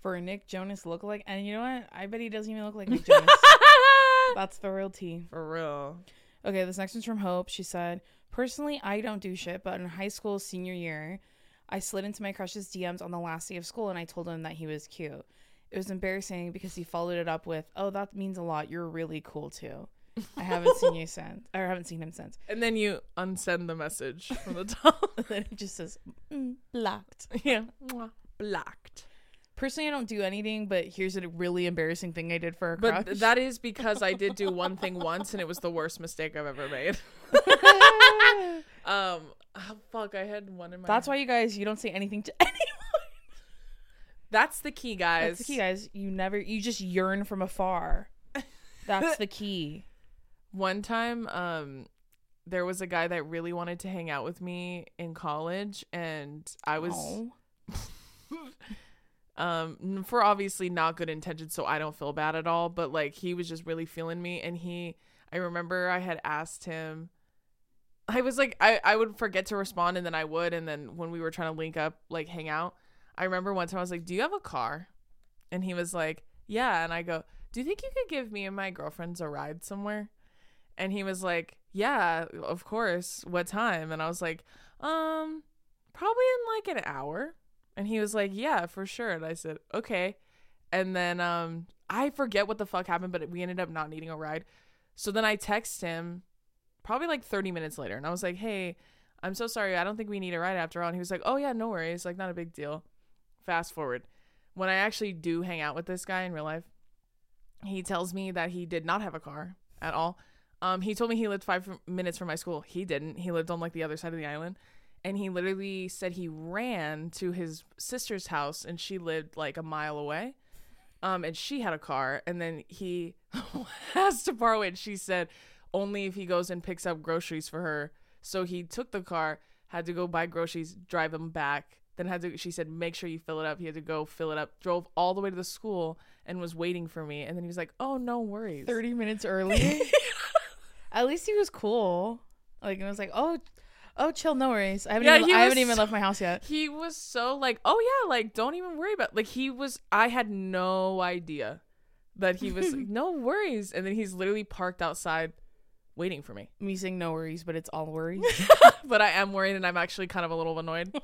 For a Nick Jonas lookalike. And you know what? I bet he doesn't even look like Nick Jonas. That's the real tea. For real. Okay, this next one's from Hope. She said, Personally, I don't do shit, but in high school senior year, I slid into my crush's DMs on the last day of school and I told him that he was cute. It was embarrassing because he followed it up with, Oh, that means a lot. You're really cool too. I haven't seen you since, or I haven't seen him since. And then you unsend the message from the top. And then it just says, mm, blocked. yeah. Mwah. Blocked. Personally, I don't do anything, but here's a really embarrassing thing I did for a But crush. th- that is because I did do one thing once and it was the worst mistake I've ever made. um oh, fuck, I had one in my That's why you guys, you don't say anything to anyone. That's the key, guys. That's the key, guys. You never, you just yearn from afar. That's the key. One time, um, there was a guy that really wanted to hang out with me in college, and I was um for obviously not good intentions so i don't feel bad at all but like he was just really feeling me and he i remember i had asked him i was like i i would forget to respond and then i would and then when we were trying to link up like hang out i remember one time i was like do you have a car and he was like yeah and i go do you think you could give me and my girlfriends a ride somewhere and he was like yeah of course what time and i was like um probably in like an hour and he was like, "Yeah, for sure." And I said, "Okay." And then um I forget what the fuck happened, but we ended up not needing a ride. So then I text him probably like 30 minutes later and I was like, "Hey, I'm so sorry. I don't think we need a ride after all." And he was like, "Oh yeah, no worries. Like not a big deal." Fast forward. When I actually do hang out with this guy in real life, he tells me that he did not have a car at all. Um, he told me he lived five minutes from my school. He didn't. He lived on like the other side of the island and he literally said he ran to his sister's house and she lived like a mile away um and she had a car and then he has to borrow it she said only if he goes and picks up groceries for her so he took the car had to go buy groceries drive them back then had to she said make sure you fill it up he had to go fill it up drove all the way to the school and was waiting for me and then he was like oh no worries 30 minutes early. At least he was cool. Like, it was like, oh, oh, chill, no worries. I haven't, Yeah, even, I haven't even so- left my house yet. he was so like oh yeah like don't even worry about like he was i had no idea that he was like, no worries and then he's literally parked outside waiting for me Me saying no worries, but it's all worries. but i am worried and i'm actually kind of a little annoyed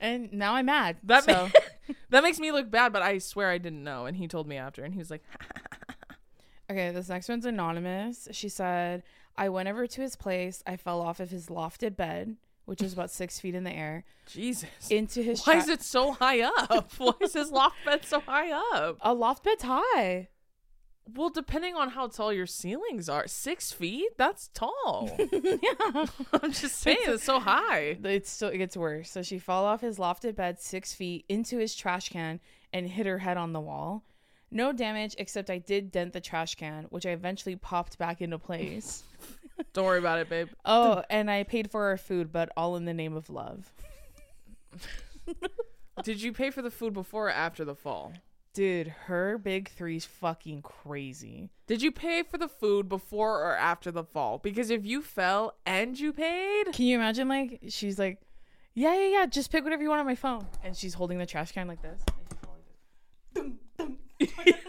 and now I'm mad. that so, ma- that makes me look bad but i swear i didn't know and he told me after and he was like okay, this next one's anonymous. She said, I went over to his place. I fell off of his lofted bed, which was about six feet in the air, jesus into his why tra- is it so high up why is his loft bed so high up a loft bed's high. Well, depending on how tall your ceilings are, six feet? That's tall. yeah. I'm just saying, it's so high. It's so it gets worse. So she fell off his lofted bed six feet into his trash can and hit her head on the wall. No damage except I did dent the trash can, which I eventually popped back into place. Don't worry about it, babe. oh, and I paid for our food, but all in the name of love. Did you pay for the food before or after the fall? Dude, her big three's fucking crazy. Did you pay for the food before or after the fall? Because if you fell and you paid, Can you imagine like she's like, Yeah, yeah, yeah, just pick whatever you want on my phone. And she's holding the trash can like this. And she's going like this.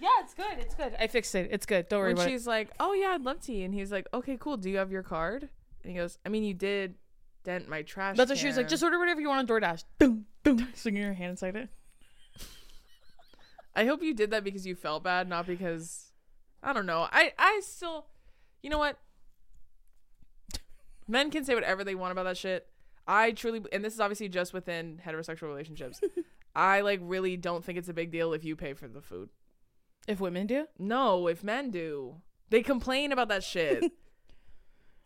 Yeah, it's good. It's good. I fixed it. It's good. Don't worry when about it. she's like, "Oh yeah, I'd love to," and he's like, "Okay, cool. Do you have your card?" And he goes, "I mean, you did dent my trash." That's what she was like. can." Just order whatever you want on DoorDash. Dum, dum, swinging your hand inside it. I hope you did that because you felt bad, not because I don't know. I I still, you know what? Men can say whatever they want about that shit. I truly, and this is obviously just within heterosexual relationships. I like really don't think it's a big deal if you pay for the food. If women do, No, if men do, they complain about that shit.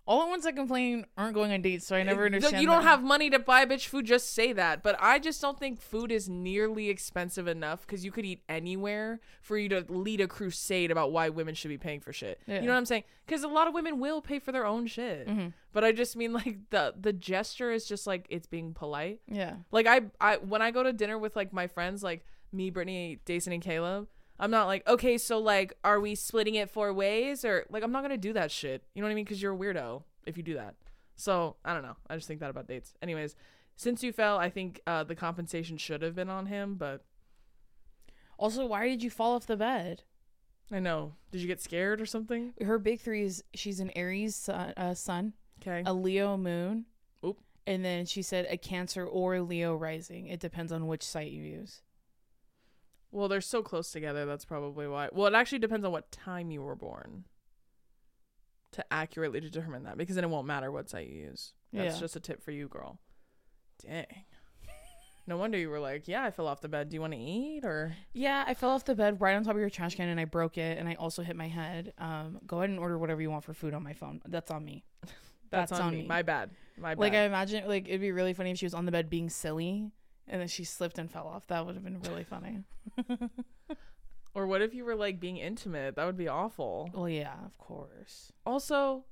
all the ones that complain aren't going on dates, so I never understand. You don't that. have money to buy bitch food. Just say that. But I just don't think food is nearly expensive enough because you could eat anywhere for you to lead a crusade about why women should be paying for shit. Yeah. You know what I'm saying? Because a lot of women will pay for their own shit. Mhm. But I just mean like the the gesture is just like it's being polite. Yeah. Like I I when I go to dinner with like my friends like me, Brittany, Deison, and Caleb. I'm not like, okay, so like, are we splitting it four ways? Or like, I'm not to do that shit. You know what I mean? Because you're a weirdo if you do that. So I don't know. I just think that about dates. Anyways, since you fell, I think uh, the compensation should have been on him, but Also, why did you fall off the bed? I know. Did you get scared or something? Her big three is she's an Aries sun, uh, sun Okay. a Leo moon, Oop. and then she said a Cancer or a Leo rising. It depends on which site you use. Well, they're so close together. That's probably why. Well, it actually depends on what time you were born to accurately determine that because then it won't matter what site you use. That's Yeah. just a tip for you, girl. Dang. No wonder you were like, yeah, I fell off the bed. Do you want to eat or? Yeah, I fell off the bed right on top of your trash can and I broke it and I also hit my head. Um, go ahead and order whatever you want for food on my phone. That's on me. That's, That's on, on me. me. My bad. My bad. Like I imagine, like it'd be really funny if she was on the bed being silly and then she slipped and fell off. That would have been really funny. or what if you were like being intimate? That would be awful. Well, yeah, of course. Also,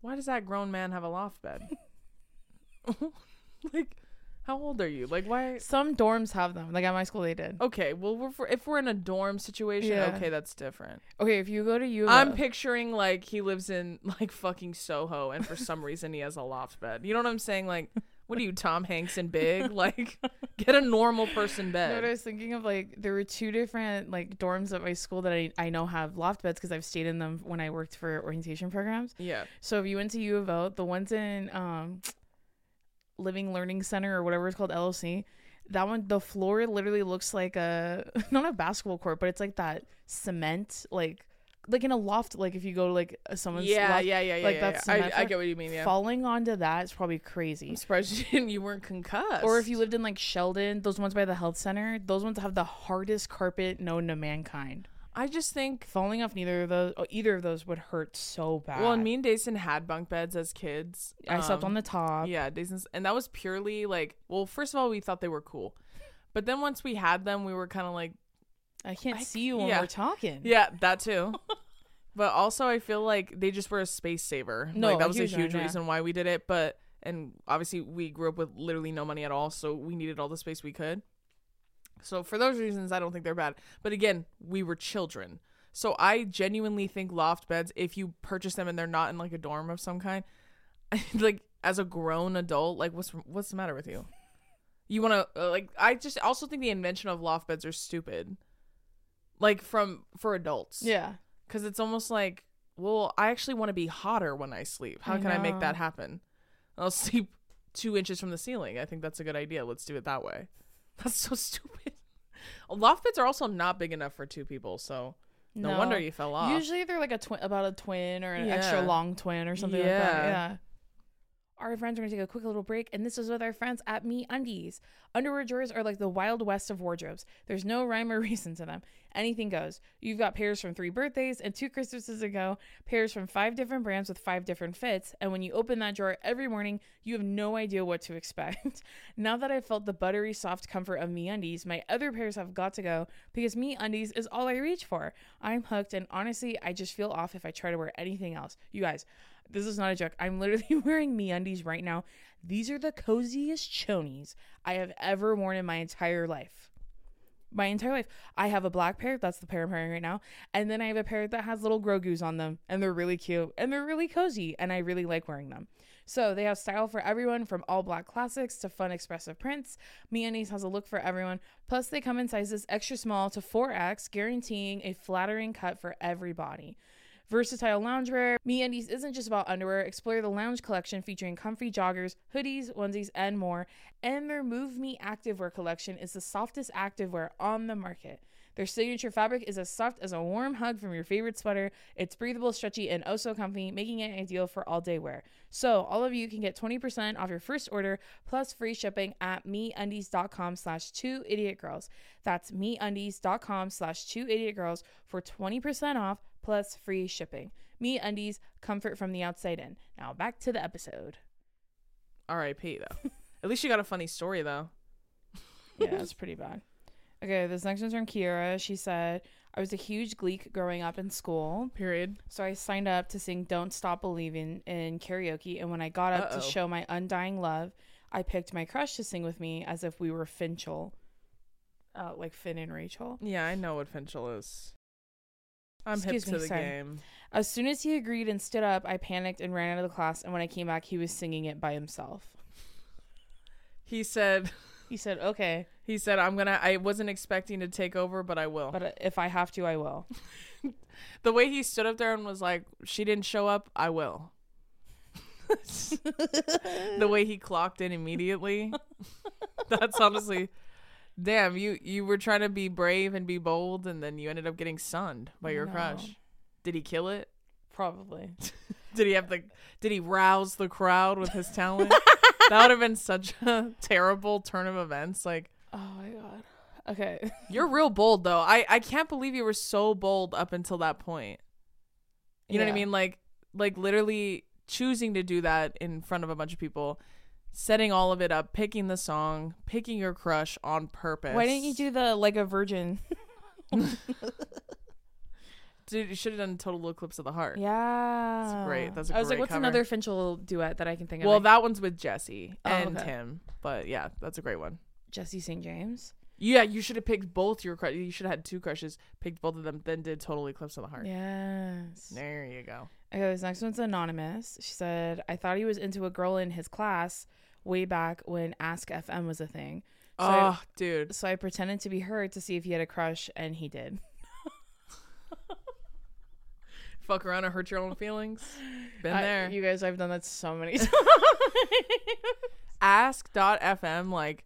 why does that grown man have a loft bed? like, how old are you? Like, why? Some dorms have them. Like at my school, they did. Okay, well, we're for, if we're in a dorm situation, Yeah. okay, that's different. Okay, if you go to U, of I'm picturing like he lives in like fucking Soho, and for some reason he has a loft bed. You know what I'm saying? Like, what are you, Tom Hanks and Big? Like, get a normal person You know what I was thinking of like there were two different like dorms at my school that I, I know have loft beds because I've stayed in them when I worked for orientation programs. Yeah, So if you went to U of O, the ones in um, Living Learning Center or whatever it's called LLC, that one the floor literally looks like a not a basketball court, but it's like that cement like like in a loft. Like if you go to like someone's yeah, loft, yeah, yeah, yeah. like yeah, that's yeah. I, I get what you mean. Yeah, falling onto that is probably crazy. I'm surprised you, didn't, you weren't concussed. Or if you lived in like Sheldon, those ones by the health center, those ones have the hardest carpet known to mankind. I just think Falling off neither of those, oh, either of those would hurt so bad. Well, and me and Deison had bunk beds as kids. I slept Um, on the top. Yeah, Deison's, and that was purely like, well, first of all, we thought they were cool, but then once we had them, we were kind of like, I can't I- see you when yeah. we're talking. yeah, that too. but also, I feel like they just were a space saver. No, like that was a huge one, huge yeah. reason why we did it. But and obviously, we grew up with literally no money at all, so we needed all the space we could. So for those reasons, I don't think they're bad. But again, we were children. So I genuinely think loft beds, if you purchase them and they're not in like a dorm of some kind, like as a grown adult, like what's what's the matter with you? You want to uh, like I just also think the invention of loft beds are stupid. Like from for adults. Yeah. Cuz it's almost like, well, I actually want to be hotter when I sleep. How I can I make that happen? I'll sleep 2 inches from the ceiling. I think that's a good idea. Let's do it that way. That's so stupid. Loft beds are also not big enough for two people, so no, wonder you fell off. Usually they're like a twin, about a twin or an extra long twin or something like that. Yeah. Our friends are going to take a quick little break, and this is with our friends at MeUndies. Underwear drawers are like the wild west of wardrobes. There's no rhyme or reason to them. Anything goes. You've got pairs from three birthdays and two Christmases ago, pairs from five different brands with five different fits, and when you open that drawer every morning, you have no idea what to expect. now that I've felt the buttery soft comfort of MeUndies, my other pairs have got to go because Me Undies is all I reach for. I'm hooked, and honestly, I just feel off if I try to wear anything else. You guys, this is not a joke. I'm literally wearing me undies right now. These are the coziest chonies I have ever worn in my entire life. My entire life. I have a black pair. That's the pair I'm wearing right now. And then I have a pair that has little Grogu's on them. And they're really cute. And they're really cozy. And I really like wearing them. So they have style for everyone from all black classics to fun expressive prints. MeUndies has a look for everyone. Plus, they come in sizes extra small to 4X, guaranteeing a flattering cut for every body. Versatile loungewear. MeUndies isn't just about underwear. Explore the lounge collection featuring comfy joggers, hoodies, onesies, and more. And their Move Me activewear collection is the softest activewear on the market. Their signature fabric is as soft as a warm hug from your favorite sweater. It's breathable, stretchy, and oh so comfy, making it ideal for all day wear. So all of you can get 20% off your first order plus free shipping at meundies.com slash two idiot girls. That's meundies.com slash two idiot girls for 20% off plus free shipping. MeUndies, comfort from the outside in. Now back to the episode. R.I.P. Though. At least you got a funny story though. Yeah, it's pretty bad. Okay, this next one's from Kira. She said, I was a huge gleek growing up in school. Period. So I signed up to sing Don't Stop Believing in karaoke. And when I got up Uh-oh. to show my undying love, I picked my crush to sing with me as if we were Finchel. Uh, like Finn and Rachel. Yeah, I know what Finchel is. I'm Excuse hip me, to the sorry. game. As soon as he agreed and stood up, I panicked and ran out of the class. And when I came back, he was singing it by himself. He said He said, okay, he said I'm gonna I wasn't expecting to take over, but I will. but uh, if I have to, I will. the way he stood up there and was like, She didn't show up, I will. the way he clocked in immediately. That's honestly damn, you you were trying to be brave and be bold and then you ended up getting sunned by your No. crush. Did he kill it? Probably. Did he have the did he rouse the crowd with his talent? that would have been such a terrible turn of events. Like Oh my god. Okay. you're real bold though. I I can't believe you were so bold up until that point. You know what I mean? Like like literally choosing to do that in front of a bunch of people, setting all of it up, picking the song, picking your crush on purpose. Why didn't you do the like a virgin? Dude, you should have done Total Eclipse of the Heart. Yeah. That's great. That's a I was like, what's cover. another Finchel duet that I can think of? Well, that one's with Jesse Oh, and okay. Tim. But yeah, that's a great one. Jesse St. James. Yeah, you should have picked both your crush. You should have had two crushes, picked both of them, then did Total Eclipse of the Heart. Yes. There you go. Okay, this next one's anonymous. She said, I thought he was into a girl in his class way back when Ask FM was a thing. So, I, oh, dude. so I pretended to be her to see if he had a crush, and he did. Fuck around and hurt your own feelings. Been I- there. you guys, I've done that so many times. Ask.fm, like,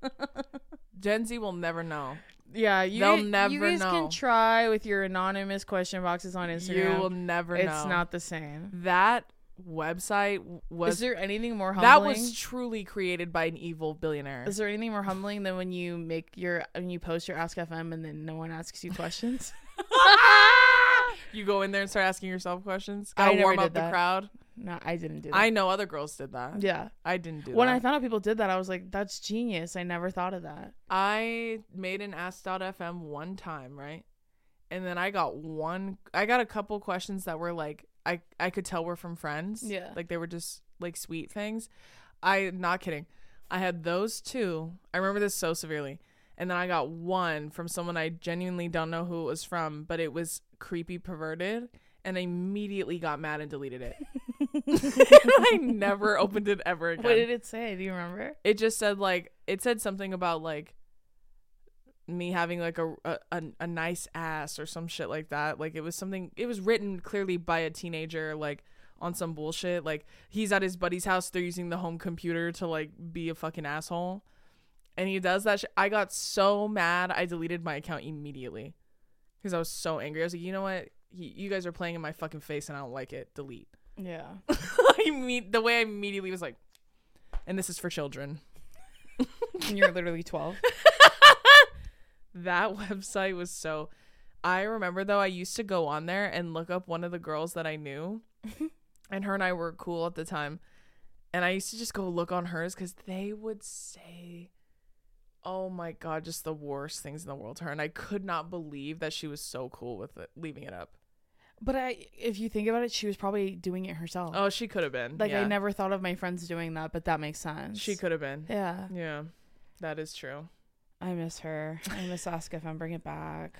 Gen Z will never know. Yeah, you, They'll you never guys know. can try with your anonymous question boxes on Instagram. You will never know. it's know. not the same. That website was. Is there anything more humbling? that was truly created by an evil billionaire. Is there anything more humbling than when you make your when you post your Ask FM and then no one asks you questions? you go in there and start asking yourself questions. I Gotta never warm did up the crowd. No, I didn't do that. I know other girls did that. yeah. I didn't do that. When I found out people did that, I was like, "That's genius! I never thought of that." I made an Ask.fm one time, right? And then I got one. I got a couple questions that were like I I could tell were from friends. Yeah. like they were just like sweet things. I not kidding. I had those two. I remember this so severely. And then I got one from someone I genuinely don't know who it was from, but it was creepy perverted. And I immediately got mad and deleted it. I never opened it ever again. What did it say? Do you remember? it just said like it said something about like me having like a, a a nice ass or some shit like that. Like it was something it was written clearly by a teenager like on some bullshit. Like he's at his buddy's house they're using the home computer to like be a fucking asshole. And he does that sh- i got so mad i deleted my account immediately. Because i was so angry. I was like you know what? He, you guys are playing in my fucking face and i don't like it. Delete Yeah. I mean, the way I immediately was like, and this is for children. And you're literally 12. That website was so. I remember though, I used to go on there and look up one of the girls that I knew, and her and I were cool at the time. And I used to just go look on hers because they would say, "Oh my god, just the worst things in the world." to her, and I could not believe that she was so cool with it, leaving it up. But I, if you think about it, she was probably doing it herself. Oh, she could have been. like I never thought of my friends doing that, but that makes sense. She could have been. Yeah, Yeah, that is true. I miss her. I miss Asuka if I'm bring it back.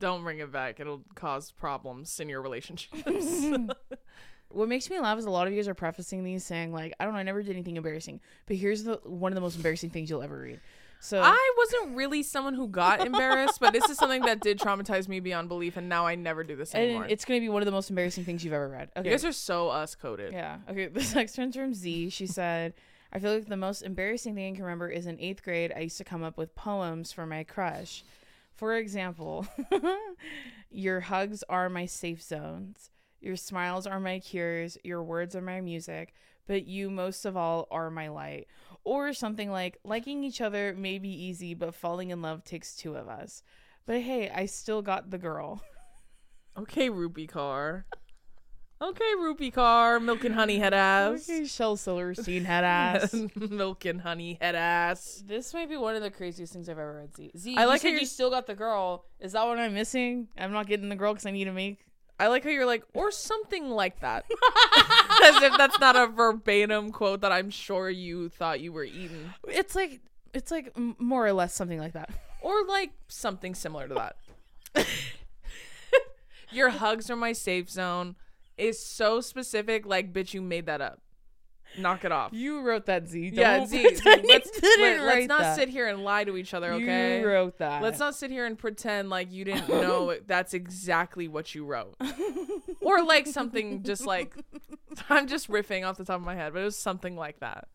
Don't bring it back. It'll cause problems in your relationships. What makes me laugh is a lot of you guys are prefacing these saying like, I don't know, I never did anything embarrassing. But here's the one of the most embarrassing things you'll ever read. So I wasn't really someone who got embarrassed, but this is something that did traumatize me beyond belief, and now I never do this anymore. and it's gonna be one of the most embarrassing things you've ever read. Okay. You guys are so us coded. Yeah. Okay. This next one's from Z. She said, I feel like the most embarrassing thing I can remember is in eighth grade, I used to come up with poems for my crush. For example, your hugs are my safe zones. Your smiles are my cures. Your words are my music. But you, most of all, are my light. Or something like, liking each other may be easy, but falling in love takes two of us. But hey, I still got the girl. Okay, Rupi Kaur. Okay, Rupi Kaur. Milk and honey head ass. Okay, Shel Silverstein head ass. Milk and honey head ass. This might be one of the craziest things I've ever read. Z, Z I you like how said you're- you still got the girl. Is that what I'm missing? I'm not getting the girl because I need to make. I like how you're like, or something like that. As if that's not a verbatim quote that I'm sure you thought you were eating. It's like it's like more or less something like that. Or like something similar to that. Your hugs are my safe zone is so specific, like, bitch, you made that up. Knock it off. You wrote that Z. yeah, Don't Z, Z, let's, let, us not that. sit here and lie to each other, okay? You wrote that. Let's not sit here and pretend like you didn't know that's exactly what you wrote. or like something just like I'm just riffing off the top of my head, but it was something like that.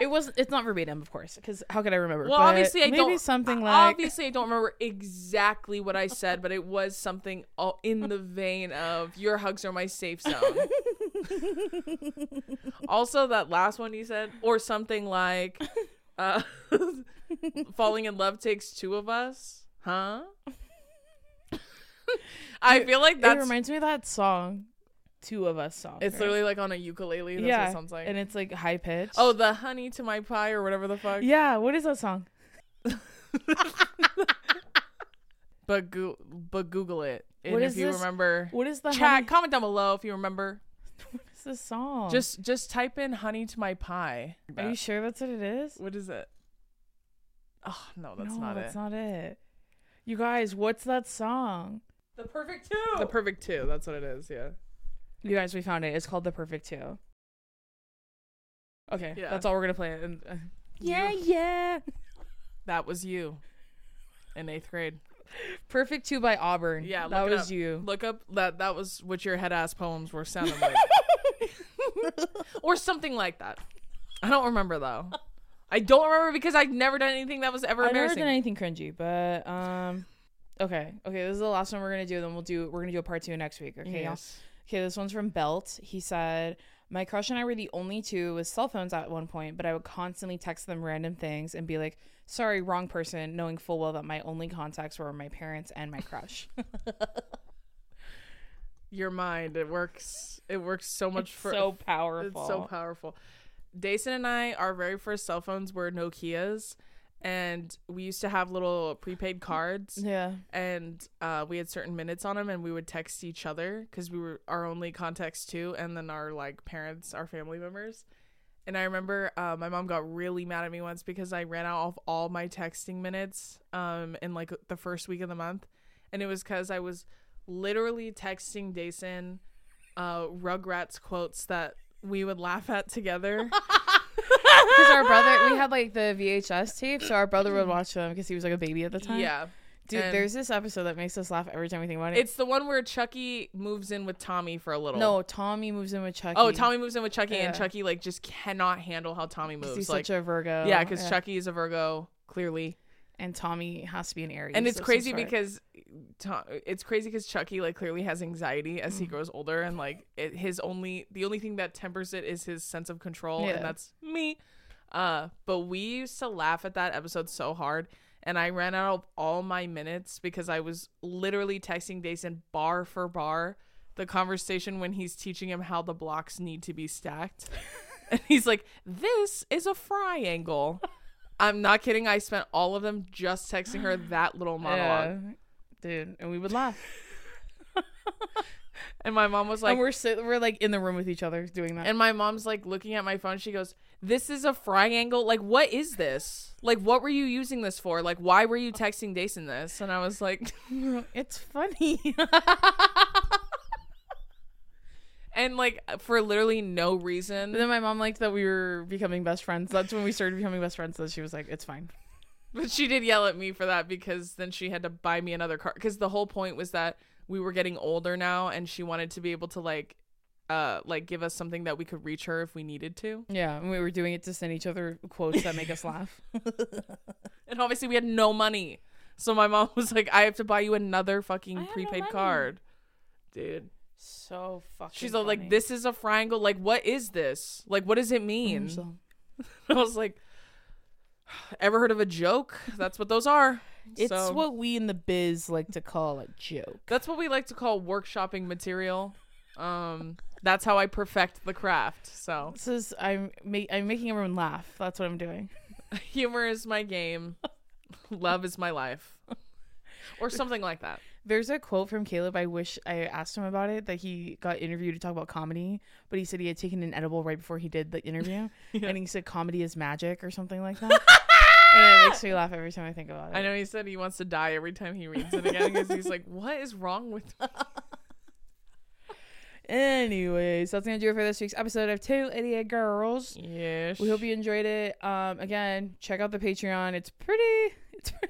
It was. It's not verbatim, of course, because how could I remember? Well, But obviously I maybe don't something like Obviously I don't remember exactly what I said, but it was something all in the vein of your hugs are my safe zone. Also that last one you said or something like uh falling in love takes two of us. Huh? I feel like that reminds me of that song, Two of Us song. it's literally like on a ukulele. That's what yeah, it sounds like. and it's like high pitched. oh, the honey to my pie or whatever the fuck. yeah. What is that song? But go- but Google it. And What if is you this? remember What is the chat, honey- comment down below if you remember. What is this song? Just just type in honey to my pie. Are you sure that's what it is? What is it? Oh no, that's no, not that's it. That's not it. You guys, what's that song? the perfect two. The perfect two. That's what it is. Yeah. You guys, we found it. It's called The Perfect Two. Okay, Yeah. that's all we're gonna play. And uh, yeah, You. yeah. That was you. In eighth grade. Perfect Two by Auburn. Yeah, that was up. you. Look up that. That was what your head ass poems were sounding like, or something like that. I don't remember though. I don't remember because I've never done anything that was ever I've never done anything cringy, but um, okay, okay. This is the last one we're gonna do. Then we'll do. We're gonna do a part two next week. Okay. Yes. Okay, this one's from Belt. He said, My crush and I were the only two with cell phones at one point, but I would constantly text them random things and be like, Sorry, wrong person, knowing full well that my only contacts were my parents and my crush. Your mind. It works. It works so much for so powerful. It's so powerful. Deison and I, our very first cell phones were Nokia's, and we used to have little prepaid cards, Yeah. and uh, we had certain minutes on them, and we would text each other because we were our only contacts too, and then our like parents, our family members. And I remember uh, my mom got really mad at me once because I ran out of all my texting minutes um, in like the first week of the month, and it was because I was literally texting Deison uh, Rugrats quotes that we would laugh at together. Because our brother, we had like the VHS tape, so our brother would watch them because he was like a baby at the time. yeah. Dude, and- there's this episode that makes us laugh every time we think about it. It's the one where Chucky moves in with Tommy for a little. no, Tommy moves in with Chucky. Oh, Tommy moves in with Chucky, Yeah. and Chucky like just cannot handle how Tommy moves. He's like, such a Virgo. yeah, because Chucky is a Virgo, clearly. And Tommy has to be an Aries. and it's crazy because Tom, it's crazy because Chucky like clearly has anxiety as he Mm. grows older, and like it, his only the only thing that tempers it is his sense of control, Yeah. and that's me. Uh, but we used to laugh at that episode so hard, and I ran out of all my minutes because I was literally texting Deison bar for bar the conversation when he's teaching him how the blocks need to be stacked, and he's like, "This is a triangle." I'm not kidding. I spent all of them just texting her that little monologue. Yeah. dude, and we would laugh. And my mom was like, and we're sit- we're like in the room with each other doing that. and my mom's like looking at my phone. She goes, "This is a triangle. Like, what is this? Like, what were you using this for? Like, why were you texting Deison this?" And I was like, it's funny. and like for literally no But reason. then my mom liked that we were becoming best friends. That's when we started becoming best friends. So she was like, "It's fine." But she did yell at me for that because then she had to buy me another car. Because the whole point was that we were getting older now, and she wanted to be able to like, uh, like give us something that we could reach her if we needed to. Yeah, and we were doing it to send each other quotes that make us laugh. And obviously, we had no money. So my mom was like, I have to buy you another fucking I have no prepaid card. Dude. So fucking. She's all funny. like, This is a triangle. Like, what is this? Like, what does it mean? So- I was like, Ever heard of a joke? That's what those are. It's So, what we in the biz like to call a joke. that's what we like to call workshopping material. Um, that's how I perfect the craft. So This is I'm ma- I'm making everyone laugh. That's what I'm doing. humor is my game. Love is my life. Or something like that. There's a quote from Caleb. I wish I asked him about it. That he got interviewed to talk about comedy, but he said he had taken an edible right before he did the interview, Yeah. and he said comedy is magic or something like that. and it makes me laugh every time I think about it. I know he said he wants to die every time he reads it again because he's like, "What is wrong with?" me?" Anyways, that's gonna do it for this week's episode of Two Idiot Girls. Yes. We hope you enjoyed it. Um, again, check out the Patreon. It's pretty. It's pre-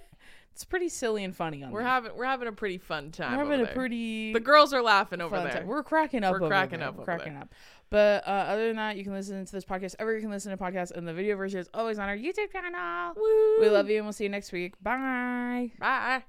it's pretty silly and funny on We're there. having we're having a pretty fun time. We're having a there. pretty. The girls are laughing over fun there. time. We're cracking up. We're over cracking there. up We're over cracking up. But uh, other than that, you can listen to this podcast ever you can listen to podcasts, and the video version is always on our YouTube channel. Woo. We love you, and we'll see you next week. Bye. Bye.